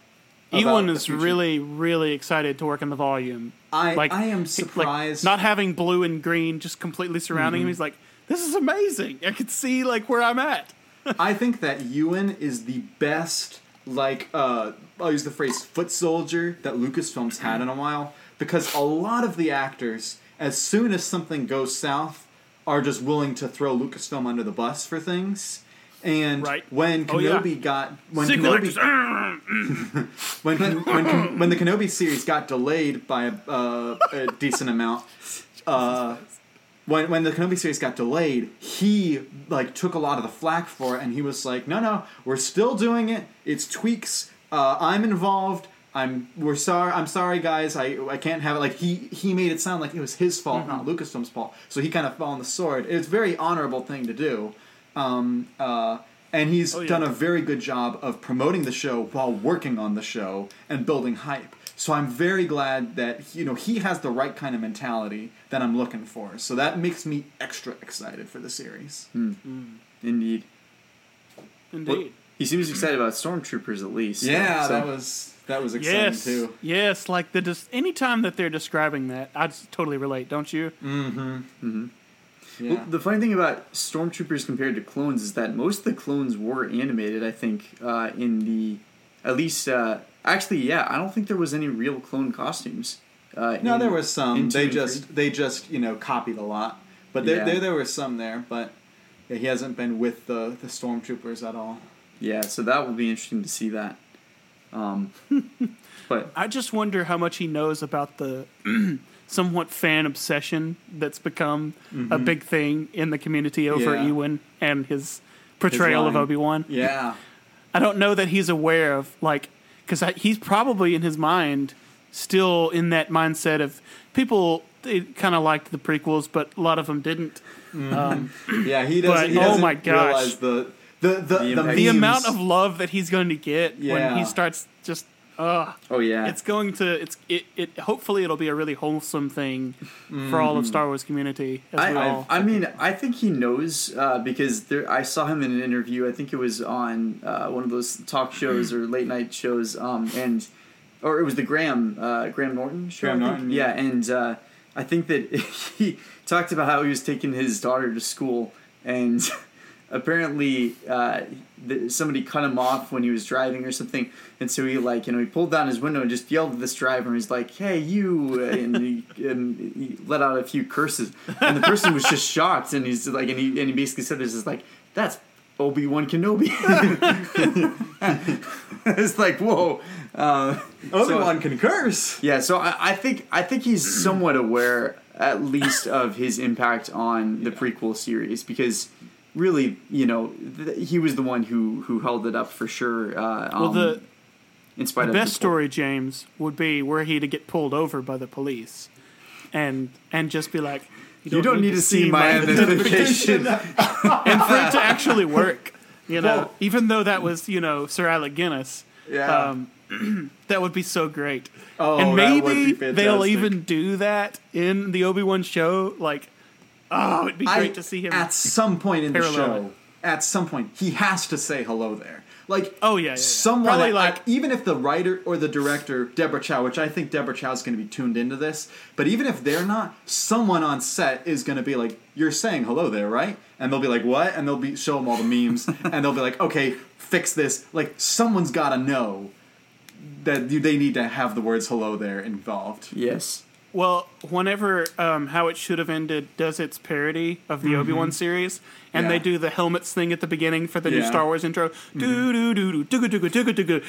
Ewan about is really, really excited to work in the volume. I Like I am he- like, surprised. not having blue and green just completely surrounding him. He's like, "This is amazing. I can see like where I'm at." *laughs* I think that Ewan is the best, like, uh, I'll use the phrase foot soldier that Lucasfilms had in a while, because a lot of the actors, as soon as something goes south, are just willing to throw Lucasfilm under the bus for things. And Right. when Oh, yeah. Kenobi got when Sequel Kenobi, *laughs* when when when, when the Kenobi series got delayed by a, uh, a decent amount, uh, when when the Kenobi series got delayed, he like took a lot of the flack for it, and he was like, "No, no, we're still doing it. It's tweaks. Uh, I'm involved. I'm we're sorry. I'm sorry, guys. I I can't have it." Like he he made it sound like it was his fault, not Lucasfilm's fault. So he kind of fell on the sword. It's a very honorable thing to do. Um, uh, and he's Oh, yeah. done a very good job of promoting the show while working on the show and building hype. So I'm very glad that you know he has the right kind of mentality that I'm looking for. So that makes me extra excited for the series. Indeed. indeed. He seems excited about stormtroopers at least. Yeah, so- that was that was exciting Yes, too. yes. Like the des- anytime that they're describing that, I totally relate. Don't you? Mm-hmm. Mm-hmm. Yeah. Well, the funny thing about stormtroopers compared to clones is that most of the clones were animated. I think uh, in the at least uh, actually, yeah, I don't think there was any real clone costumes. Uh, no, in- there was some. They just three. they just you know copied a lot, but there Yeah. there, there were some there. But yeah, he hasn't been with the the stormtroopers at all. yeah, so that will be interesting to see that. Um, *laughs* but I just wonder how much he knows about the *clears throat* somewhat fan obsession that's become a big thing in the community over Mm-hmm. Yeah. Ewan and his portrayal of. Obi Wan. Yeah. I don't know that he's aware of like because he's probably in his mind still in that mindset of people they kind of liked the prequels, but a lot of them didn't. Um, Yeah, he doesn't. he oh doesn't my gosh. realize the the the the, impact. the amount of love that he's going to get when he starts just uh oh yeah, it's going to it's it, it hopefully it'll be a really wholesome thing for all of Star Wars community as I, all I, I mean, I think he knows uh, because there. I saw him in an interview. I think it was on uh, one of those talk shows or late night shows, um, and or it was the Graham uh, Graham Norton show. Graham Norton, yeah, yeah. and uh, I think that *laughs* he talked about how he was taking his daughter to school, and *laughs* apparently uh, th- somebody cut him off when he was driving or something, and so he like you know he pulled down his window and just yelled at this driver. and He's like, "Hey, you!" and he, and he let out a few curses, and the person was just shocked, and he's like, and he and he basically said this is like that's. Obi Wan Kenobi. *laughs* it's like whoa. Uh, Obi so- Wan can curse. yeah, so I, I think I think he's somewhat aware, at least, of his impact on the prequel series because really, you know, th- he was the one who who held it up for sure. Uh, well um, the in spite the of best the- story James would be were he to get pulled over by the police and and just be like You don't need to see my identification. *laughs* and for it to actually work you know Well- even though that was you know Sir Alec Guinness Yeah. um, *clears throat* that would be so great Oh, and that would maybe be they'll even do that in the Obi-Wan show like oh it'd be I- great to see him at some point in the parallel show. At some point, he has to say hello there. Like, Oh, yeah, yeah, yeah. someone Probably like like- even if the writer or the director Deborah Chow, which I think Deborah Chow is going to be tuned into this, but even if they're not, someone on set is going to be like, "You're saying hello there, right?" And they'll be like, "What?" And they'll be show them all the memes, *laughs* and they'll be like, "Okay, fix this." Like, someone's got to know that they need to have the words "hello there" involved. yes. Well, whenever um, How It Should Have Ended does its parody of the Obi Wan series, and Yeah. they do the helmets thing at the beginning for the new Star Wars intro, doo doo doo doo doo doo doo doo doo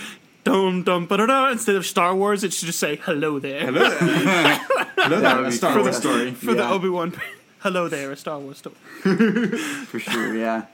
dum dum ba da da. Instead of Star Wars, it should just say "Hello there" Hello there. *laughs* hello there. would A Star cool. Wars story for the Obi Wan. *laughs* Hello there, a Star Wars story. *laughs* For sure, yeah.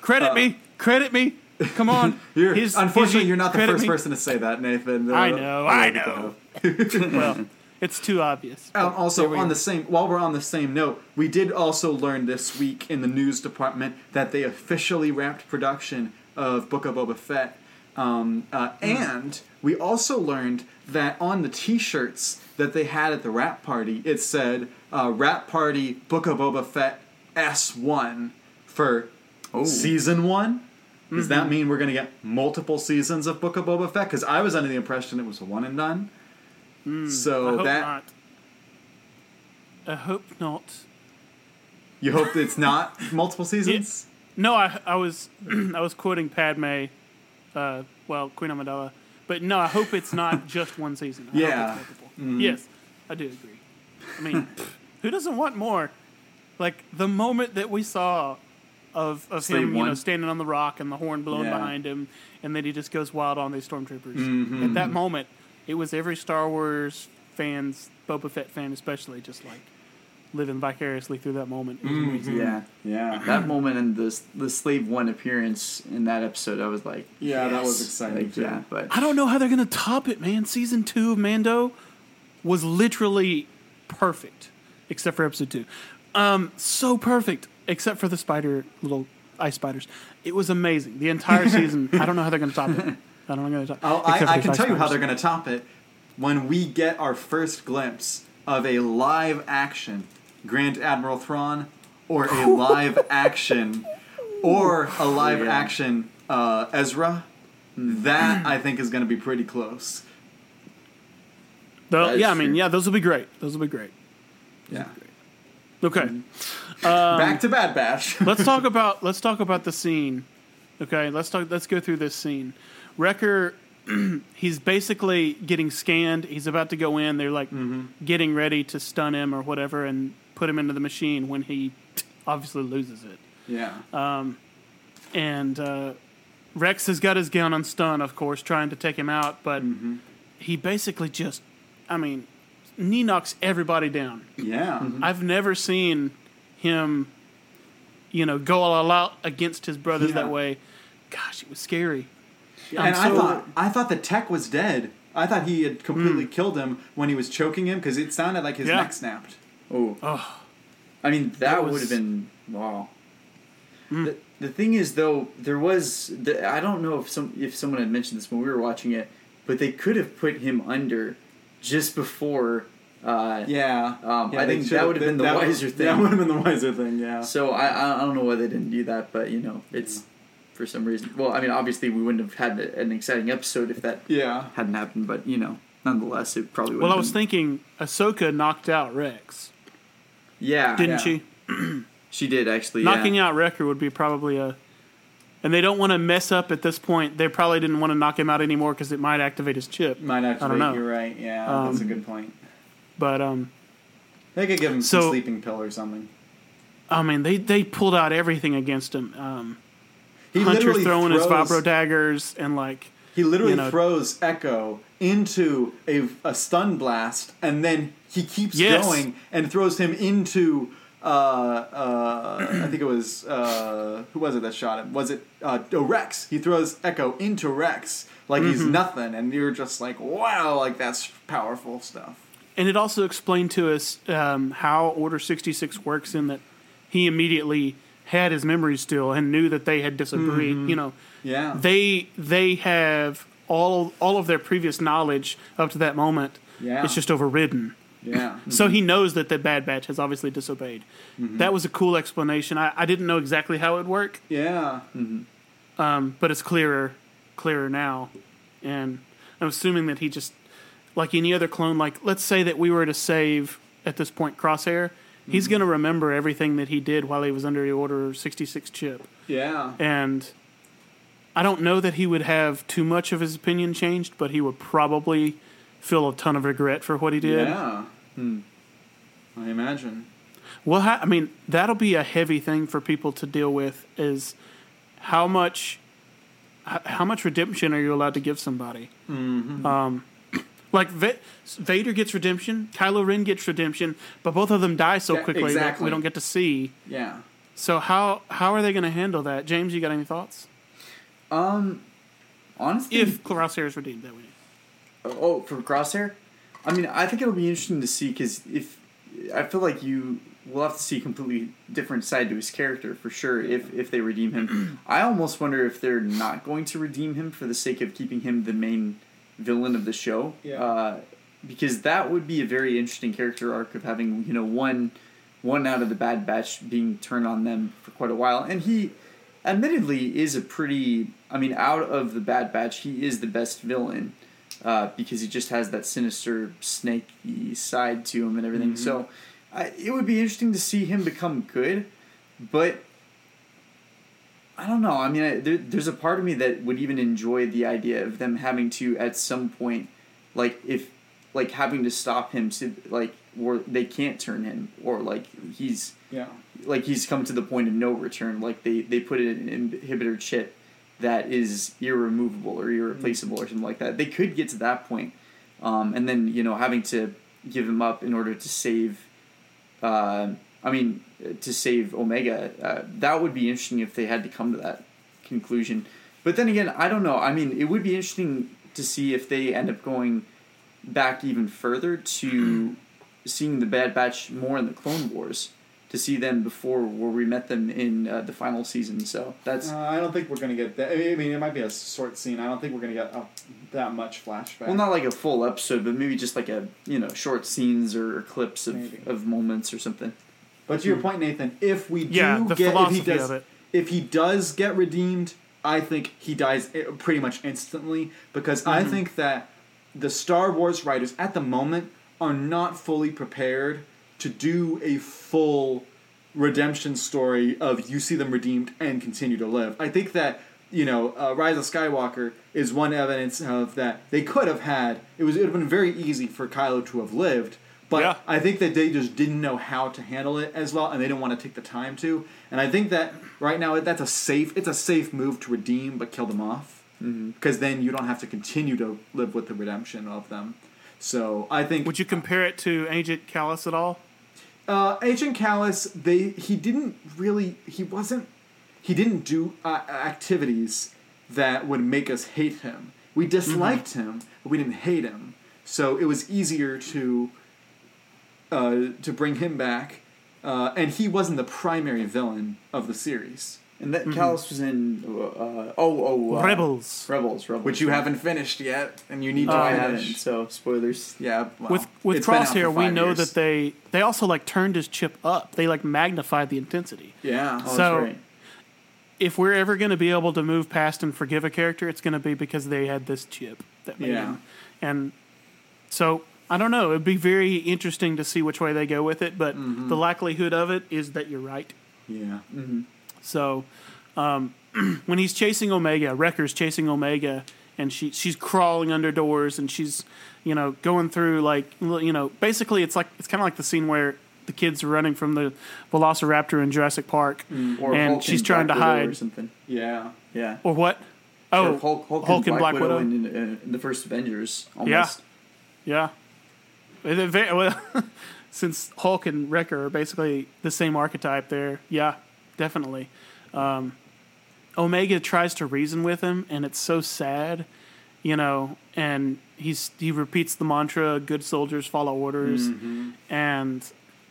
Credit me, credit me. Come on. Uh, You're, Here's- unfortunately, here's- you're not the first me. person to say that, Nathan. I Uh, know, I know. well, It's too obvious. Um, also, we on go. the same while we're on the same note, we did also learn this week in the news department that they officially wrapped production of Book of Boba Fett, um, uh, and we also learned that on the T-shirts that they had at the wrap party, it said uh, "Wrap Party Book of Boba Fett S one for Oh. season one." Does Mm-hmm. that mean we're going to get multiple seasons of Book of Boba Fett? Because I was under the impression it was a one and done. So Mm, I hope that not. I hope not. You hope it's not multiple *laughs* seasons? No, I I was *clears throat* I was quoting Padme, uh, well Queen Amidala, but no, I hope it's not *laughs* just one season. I Yeah. multiple. Yes, I do agree. I mean, *laughs* who doesn't want more? Like the moment that we saw of of Slave him, you know, standing on the rock and the horn blowing Yeah. behind him, and then he just goes wild on these stormtroopers. Mm-hmm. At that moment, it was every Star Wars fans, Boba Fett fan especially, just like living vicariously through that moment. Mm-hmm. Yeah. Yeah. That moment and the the slave one appearance in that episode, I was like, Yeah, that was exciting, Like, too. Yeah, but I don't know how they're gonna top it, man. Season two of Mando was literally perfect, except for episode two. Um, so perfect, except for the spider little ice spiders. It was amazing. The entire *laughs* season. I don't know how they're gonna top it. I don't know how they're gonna top. Oh, I, I can tell you how they're going to top it when we get our first glimpse of a live action Grand Admiral Thrawn or a *laughs* live action or a live Yeah. action uh, Ezra. That I think is going to be pretty close. Though- That is yeah, I mean, true. yeah, those will be great. Those will be great. Yeah. Okay. Mm-hmm. Um, Back to Bad Batch. let's talk *laughs* about let's talk about the scene. Okay, let's talk. Let's go through this scene. Wrecker, *clears throat* he's basically getting scanned. He's about to go in. They're like getting ready to stun him or whatever and put him into the machine when he *tsk* obviously loses it. yeah. Um, And uh, Rex has got his gun on stun, of course, trying to take him out, but he basically just, I mean, knee knocks everybody down. yeah. I've never seen him, you know, go all out against his brothers Yeah. that way. Gosh, it was scary. And I'm I so- thought I thought the tech was dead. I thought he had completely Hmm. killed him when he was choking him because it sounded like his Yeah. neck snapped. oh, Oh, I mean that, That would have been wow. Hmm. The, the thing is though, there was the, I don't know if some if someone had mentioned this when we were watching it, but they could have put him under just before. Uh, Yeah. Um, Yeah, I think that would have been the wiser *laughs* thing. That would have been the wiser thing. Yeah. So I I I don't know why they didn't do that, but you know it's for some reason. Well, I mean obviously we wouldn't have had an exciting episode if that Yeah. hadn't happened, but you know nonetheless it probably would. well, I was been, thinking Ahsoka knocked out Rex, yeah, didn't yeah. she? *clears throat* she did actually. Knocking yeah. out Wrecker would be probably a. And they don't want to mess up at this point. They probably didn't want to knock him out anymore because it might activate his chip. Might activate. I don't know. You're right. Yeah, that's a Um, good point. But um, They could give him some sleeping pill or something. I mean, they they pulled out everything against him. Um, He Hunter literally throwing his throws- vibro daggers and like He literally you know- throws Echo into a, a stun blast, and then he keeps Yes. going and throws him into. Uh, uh, I think it was uh, who was it that shot him? Was it uh, oh, Rex? He throws Echo into Rex like he's Mm-hmm. nothing, and you're just like, wow, like that's powerful stuff. And it also explained to us um, how Order 66 works in that he immediately had his memories still and knew that they had disagreed. Mm-hmm. You know, Yeah, they they have all all of their previous knowledge up to that moment. Yeah. It's just overridden. yeah, *laughs* So he knows that the Bad Batch has obviously disobeyed. Mm-hmm. That was a cool explanation. I, I didn't know exactly how it would work, yeah. um, but it's clearer clearer now. And I'm assuming that he just like any other clone, like let's say that we were to save at this point Crosshair, he's Mm-hmm. going to remember everything that he did while he was under the Order 66 chip. Yeah. And I don't know that he would have too much of his opinion changed, but he would probably feel a ton of regret for what he did. Yeah. Hmm. I imagine. Well, I mean, that'll be a heavy thing for people to deal with. Is how much, how much redemption are you allowed to give somebody? Mm-hmm. Um, like Va- Vader gets redemption, Kylo Ren gets redemption, but both of them die so Yeah, quickly that we don't get to see. Yeah. So how how are they going to handle that? James, you got any thoughts? Um, honestly, If Crosshair is redeemed, that way. oh for Crosshair, I mean, I think it'll be interesting to see because if I feel like you will have to see a completely different side to his character for sure if if they redeem him. *clears throat* I almost wonder if they're not going to redeem him for the sake of keeping him the main villain of the show. Yeah. Uh, because that would be a very interesting character arc of having you know one one out of the Bad Batch being turned on them for quite a while, and he admittedly is a pretty. I mean, out of the Bad Batch, he is the best villain uh, because he just has that sinister, snaky side to him and everything. So, I, it would be interesting to see him become good, but I don't know. I mean, I, there, there's a part of me that would even enjoy the idea of them having to, at some point, like if, like having to stop him, so, like, or they can't turn him, or like he's Yeah. like he's come to the point of no return. Like they they put in an inhibitor chip that is irremovable or irreplaceable or something like that. They could get to that point, um, and then you know having to give him up in order to save. Uh, I mean, to save Omega, uh, that would be interesting if they had to come to that conclusion. But then again, I don't know. I mean, it would be interesting to see if they end up going back even further to *clears throat* seeing the Bad Batch more in the Clone Wars, to see them before where we met them in uh, the final season. So that's Uh, I don't think we're gonna get that. I mean, it might be a short scene. I don't think we're gonna get uh, that much flashback. well, not like a full episode, but maybe just like a you know short scenes or clips of, Maybe. of moments or something. But to your point, Nathan, if we do Yeah, the get, if philosophy he does, of it. if he does get redeemed, I think he dies i- pretty much instantly because I Mm-hmm. think that the Star Wars writers at the moment are not fully prepared to do a full redemption story of you see them redeemed and continue to live. I think that you know, uh, Rise of Skywalker is one evidence of that they could have had. It was it would have been very easy for Kylo to have lived, but Yeah. I think that they just didn't know how to handle it as well, and they didn't want to take the time to. And I think that right now that's a safe it's a safe move to redeem but kill them off because then you don't have to continue to live with the redemption of them. So I think Would you compare it to Agent Kallus at all? uh, Agent Kallus, they he didn't really he wasn't he didn't do uh, activities that would make us hate him. We disliked him, but we didn't hate him. So it was easier to uh, to bring him back, uh, and he wasn't the primary villain of the series, And that Kallus was in uh, oh oh uh, Rebels. Rebels Rebels which you haven't finished yet, and you need to I finish. haven't. So spoilers. Yeah, well, with with it's been out for Crosshair, we know years. that they they also like turned his chip up. They like magnified the intensity. yeah. Oh, So- that's right. If we're ever going to be able to move past and forgive a character, it's going to be because they had this chip that made Yeah. him. And so I don't know. It'd be very interesting to see which way they go with it. But Mm-hmm. the likelihood of it is that you're right. yeah. So um, *clears throat* when he's chasing Omega, Wrecker's chasing Omega, and she she's crawling under doors, and she's you know going through like you know basically it's like it's kind of like the scene where the kids are running from the Velociraptor in Jurassic Park, Or and Hulk she's in trying Black to Widow hide or something. Yeah. Yeah. or what? Or Oh, Hulk, Hulk, Hulk and and Black, Black Widow, Widow. in, in, in the first Avengers. Almost. yeah. It- it ve- *laughs* well, since Hulk and Wrecker are basically the same archetype, there, yeah, definitely. Um, Omega tries to reason with him, and it's so sad, you know. And he's he repeats the mantra, "Good soldiers follow orders," and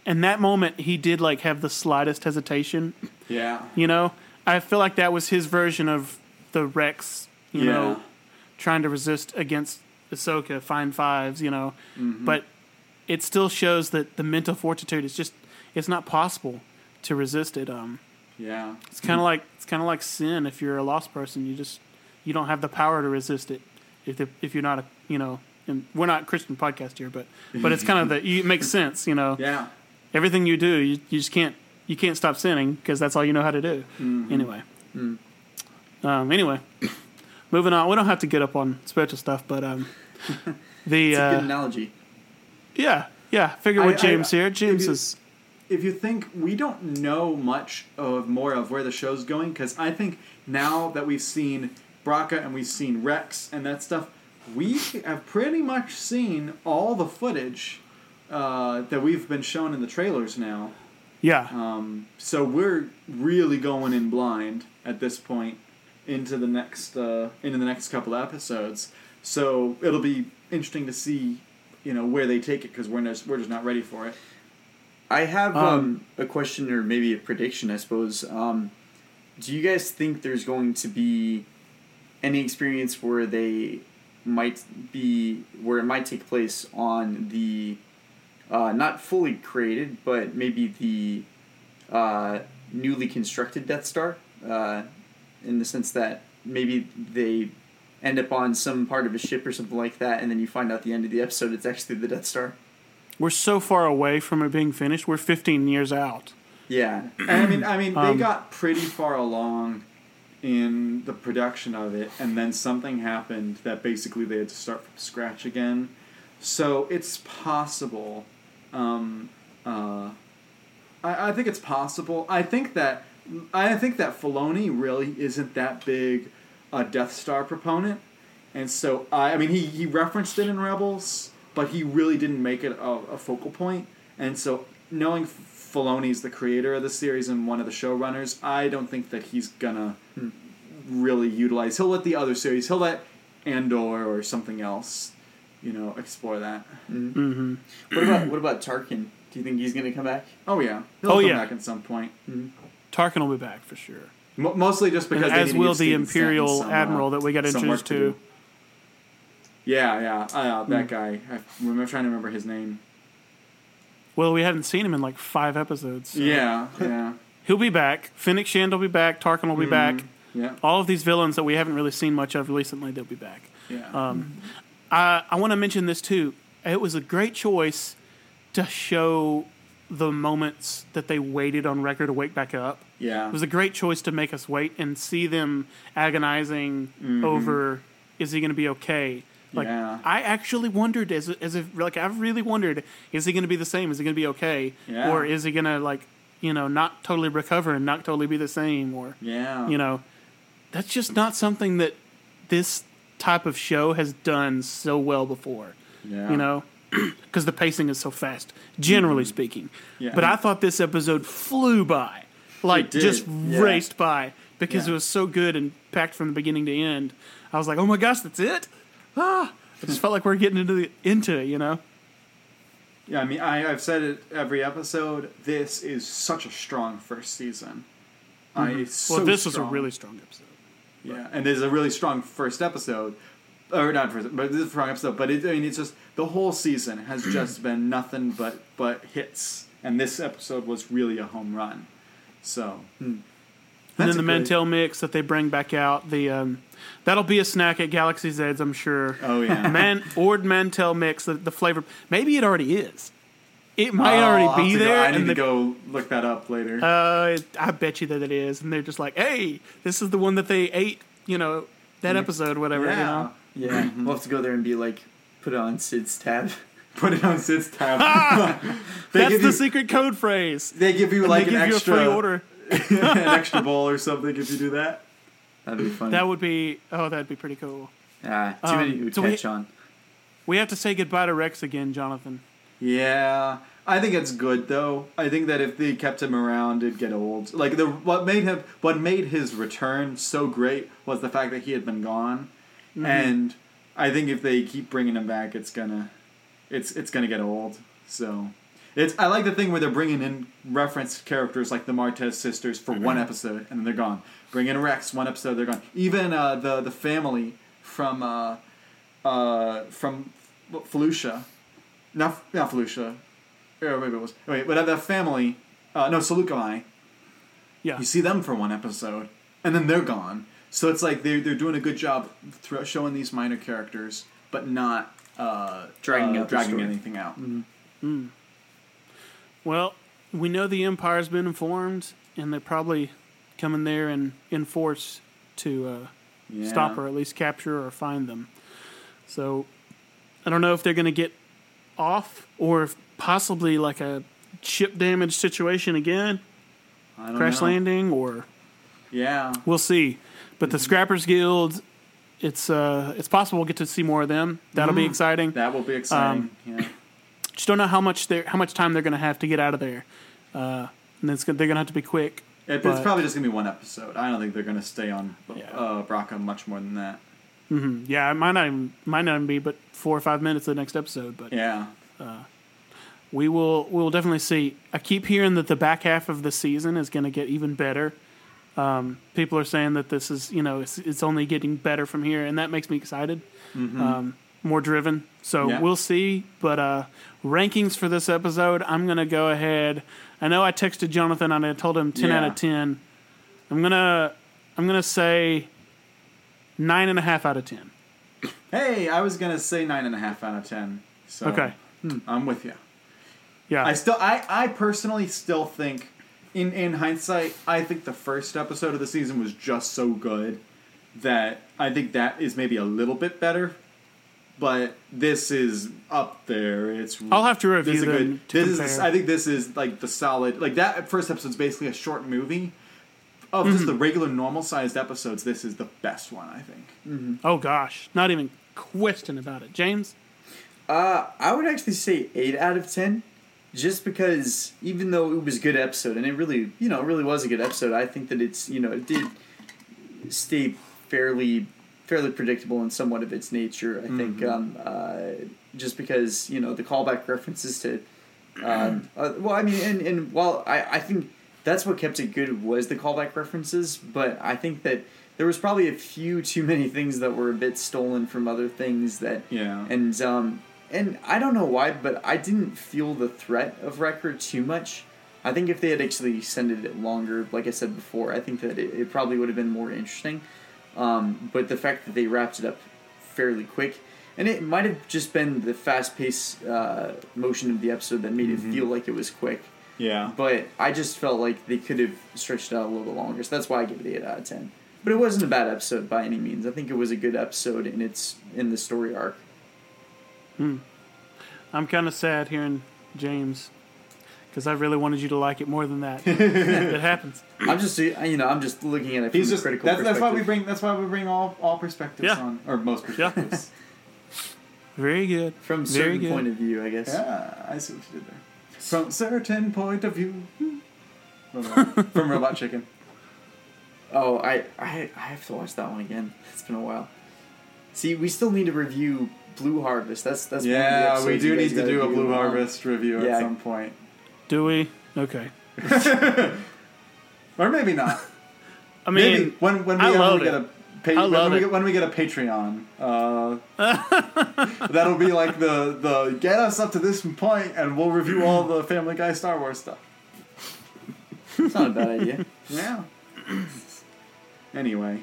in that moment, he did like have the slightest hesitation. Yeah. You know, I feel like that was his version of the Rex. You Yeah. know, trying to resist against Ahsoka, fine fives. You know, but it still shows that the mental fortitude is just it's not possible to resist it. Um, Yeah. it's kind of like it's kind of like sin. If you're a lost person, you just you don't have the power to resist it. If the, if you're not a you know, and we're not a Christian podcast here, but but it's kind of *laughs* the it makes sense. You know, Yeah. everything you do, you, you just can't you can't stop sinning because that's all you know how to do. Mm-hmm. Anyway, Mm. um, anyway, *coughs* moving on. We don't have to get up on spiritual stuff, but um, *laughs* the It's a good uh, analogy. Yeah yeah. Figure I- with I- James here. James you- is if you think we don't know much of more of where the show's going, because I think now that we've seen Bracca and we've seen Rex and that stuff, we have pretty much seen all the footage uh, that we've been shown in the trailers now. yeah Um, so we're really going in blind at this point into the next uh, into the next couple episodes. So it'll be interesting to see, you know where they take it because we're just we're just not ready for it. I have um, Um, a question or maybe a prediction, I suppose. Um, do you guys think there's going to be any experience where they might be where it might take place on the uh, not fully created, but maybe the uh, newly constructed Death Star, uh, in the sense that maybe they end up on some part of a ship or something like that, and then you find out at the end of the episode it's actually the Death Star. We're so far away from it being finished. We're 15 years out. Yeah, And I mean, I mean, they Um, got pretty far along in the production of it, and then something happened that basically they had to start from scratch again. So it's possible. Um, uh, I, I think it's possible. I think that I think that Filoni really isn't that big a Death Star proponent, and so I, I mean he, he referenced it in Rebels, but he really didn't make it a, a focal point. And so knowing Filoni's the creator of the series and one of the showrunners, I don't think that he's gonna hmm. really utilize. He'll let the other series. He'll let Andor or something else, you know, explore that. Mm-hmm. mm-hmm. What about what about Tarkin? Do you think he's gonna come back? Oh yeah, he'll Oh, come yeah. back at some point. Mm-hmm. Tarkin will be back for sure. Mo mostly just because as will the Imperial uh, Admiral that we got introduced to to. Yeah, yeah, uh, that guy. I'm trying to remember his name. Well, we haven't seen him in like five episodes. so- Yeah, yeah, *laughs* He'll be back. Fennec Shand will be back. Tarkin will be back. yeah, All of these villains that we haven't really seen much of recently, they'll be back. yeah. Um, I, I want to mention this too. It was a great choice to show the moments that they waited on Wrecker to wake back up. yeah. It was a great choice to make us wait and see them agonizing mm-hmm. over is he going to be okay? Like Yeah. I actually wondered as as if like I've really wondered is he going to be the same? Is he going to be okay? Yeah. Or is he going to like you know not totally recover and not totally be the same? Or yeah. you know that's just not something that this type of show has done so well before. yeah. You know. *clears throat* Because the pacing is so fast, generally speaking. Mm-hmm. Yeah. But I thought this episode flew by, like just yeah. raced by because Yeah. it was so good and packed from the beginning to end. I was like, oh my gosh, that's it. Ah, I just felt like we're getting into the, into it, you know. Yeah, I mean, I, I've said it every episode. This is such a strong first season. I, so Mm-hmm. well, this was a really strong episode. Yeah, and there's a really strong first episode, or not first, but this is a strong episode. But it, I mean, it's just the whole season has *clears throat* just been nothing but but hits, and this episode was really a home run. So, And then the a great- Mantell mix that they bring back out, the um, that'll be a snack at Galaxy's Edge, I'm sure. oh yeah, *laughs* Man, Ord Mantell mix, the, the flavor. Maybe it already is. It might Oh, already be to go- there. I need and to go look that up later. Uh, I bet you that it is, and they're just like, "Hey, this is the one that they ate." You know, that episode, whatever. yeah, You know, Yeah, we'll have to go there and be like, put it on Cid's tab. *laughs* put it on Cid's tab. *laughs* *laughs* they that's give the you, secret code phrase. They give you like they give an you extra a free order. an extra bowl or something if you do that. That'd be fun. That would be. Oh, that'd be pretty cool. ah, too Um, many would so we- catch on. We have to say goodbye to Rex again, Jonathan. Yeah, I think it's good though. I think that if they kept him around, it'd get old. Like the what made him, what made his return so great was the fact that he had been gone, and I think if they keep bringing him back, it's gonna, it's it's gonna get old. So. It's, I like the thing where they're bringing in reference characters like the Martez sisters for one episode and then they're gone. Bring in Rex one episode, they're gone. Even uh, the the family from uh, uh, from Felucia, not not Felucia, or maybe it was wait, but the family, uh, no Saleucami. Yeah, You see them for one episode, and then they're gone. So it's like they're they're doing a good job thro- showing these minor characters, but not uh, Dragging uh, out dragging anything out. Well, we know the Empire's been informed, and they're probably coming there and in force to uh, Yeah. stop or at least capture or find them. So I don't know if they're going to get off or if possibly like a ship damage situation again, I don't crash know. landing, or Yeah. we'll see. But the Scrappers Guild, it's uh, it's possible we'll get to see more of them. That'll be exciting. That will be exciting. Um, yeah. Just don't know how much they how much time they're going to have to get out of there. Uh, and it's, gonna- they're going to have to be quick. It, but- it's probably just gonna be one episode. I don't think they're gonna stay on Yeah. uh, Bracca much more than that. Yeah, it might not even might not even be but four or five minutes of the next episode, but Yeah. we will we will definitely see. I keep hearing that the back half of the season is going to get even better. Um, people are saying that this is you know it's, it's only getting better from here, and that makes me excited. Um, more driven, so Yeah. we'll see. But uh, rankings for this episode, I'm going to go ahead. I know I texted Jonathan and I told him ten out of ten. I'm gonna I'm gonna say nine and a half out of ten. Hey, I was gonna say nine and a half out of ten. So Okay, I'm with you. yeah, I still, I, I personally still think, in in hindsight, I think the first episode of the season was just so good that I think that is maybe a little bit better. But this is up there. It's I'll have to review this is a them good. to This is. I think this is like the solid like that first episode's basically a short movie. Of just Mm-hmm. the regular normal sized episodes, this is the best one, I think. oh gosh, not even question about it, James. Uh, I would actually say eight out of ten, just because even though it was a good episode and it really, you know, it really was a good episode, I think that it's, you know, it did stay fairly, fairly predictable in somewhat of its nature. I think, um, uh, just because you know the callback references to, um, uh, well, I mean, and and while I I think that's what kept it good was the callback references, but I think that. There was probably a few too many things that were a bit stolen from other things that Yeah. and um, and I don't know why, but I didn't feel the threat of Wrecker too much. I think if they had actually extended it longer, like I said before, I think that it, it probably would have been more interesting. Um, but the fact that they wrapped it up fairly quick, and it might have just been the fast paced uh, motion of the episode that made it feel like it was quick. Yeah. But I just felt like they could have stretched it out a little bit longer, so that's why I give it eight out of ten. But it wasn't a bad episode by any means. I think it was a good episode in its in the story arc. Hmm. I'm kind of sad hearing James because I really wanted you to like it more than that. *laughs* it happens. I'm just, you know, I'm just looking at it from He's a just critical that's, that's why we bring that's why we bring all all perspectives Yeah. on or most perspectives. *laughs* Very good. from a Very certain good. point of view, I guess. Yeah, I see what you did there. From certain point of view. From, *laughs* from Robot Chicken. Oh, I, I, I have to watch that one again. It's been a while. See, we still need to review Blue Harvest. That's that's one of the Yeah, we do need to do a Blue Harvest review yeah. at some point. Do we? Okay. *laughs* Or maybe not. I mean, maybe when when we I ever love get it. a pa- I when, we get, when we get a Patreon, *laughs* uh, that'll be like the the get us up to this point, and we'll review all the Family Guy Star Wars stuff. It's not a bad idea. *laughs* Yeah. anyway,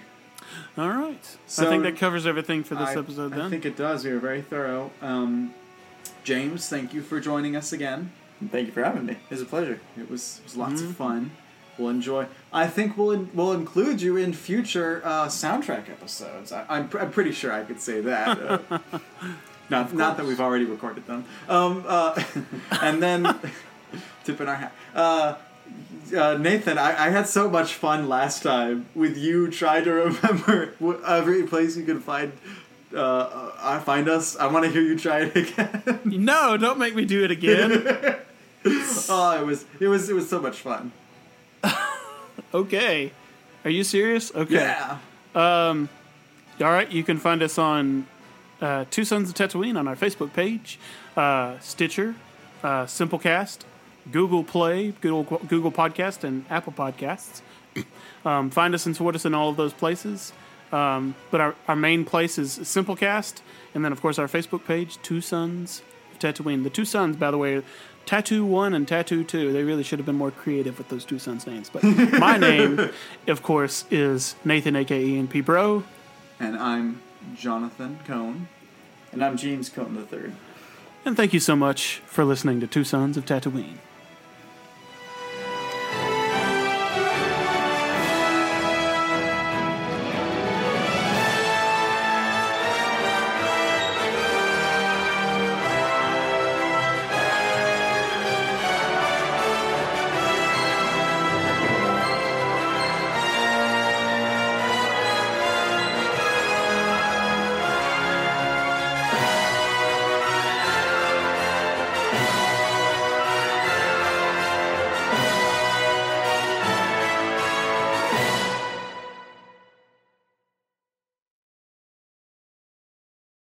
all right. So- I think that covers everything for this I, episode. I think it does. We were very thorough. Um, James, thank you for joining us again. Thank you for having me. It's a pleasure. It was, it was lots Mm-hmm. of fun. We'll enjoy. I think we'll in, we'll include you in future uh, soundtrack episodes. I, I'm, pr- I'm pretty sure I could say that. *laughs* Uh, not not that we've already recorded them. Um, uh, *laughs* and then *laughs* tip in our hat. Uh, Nathan, I, I had so much fun last time with you trying to *laughs* remember every place you could find. Uh, uh, find us. I want to hear you try it again. *laughs* no, don't make me do it again. *laughs* oh, it was it was it was so much fun. okay. Are you serious? Okay. Yeah. All right, you can find us on uh, Two Sons of Tatooine on our Facebook page, uh, Stitcher, uh, Simplecast, Google Play, Google Google Podcast, and Apple Podcasts. *clears throat* Um, find us and support us in all of those places. Um, but our, our main place is Simplecast, and then of course our Facebook page, Two Sons of Tatooine. The two sons, by the way, Tattoo One and Tattoo Two. They really should have been more creative with those two sons' names. But *laughs* my name, of course, is Nathan, aka Ian P. Bro. And I'm Jonathan Cohn. And I'm James Cohn the third. And thank you so much for listening to Two Sons of Tatooine.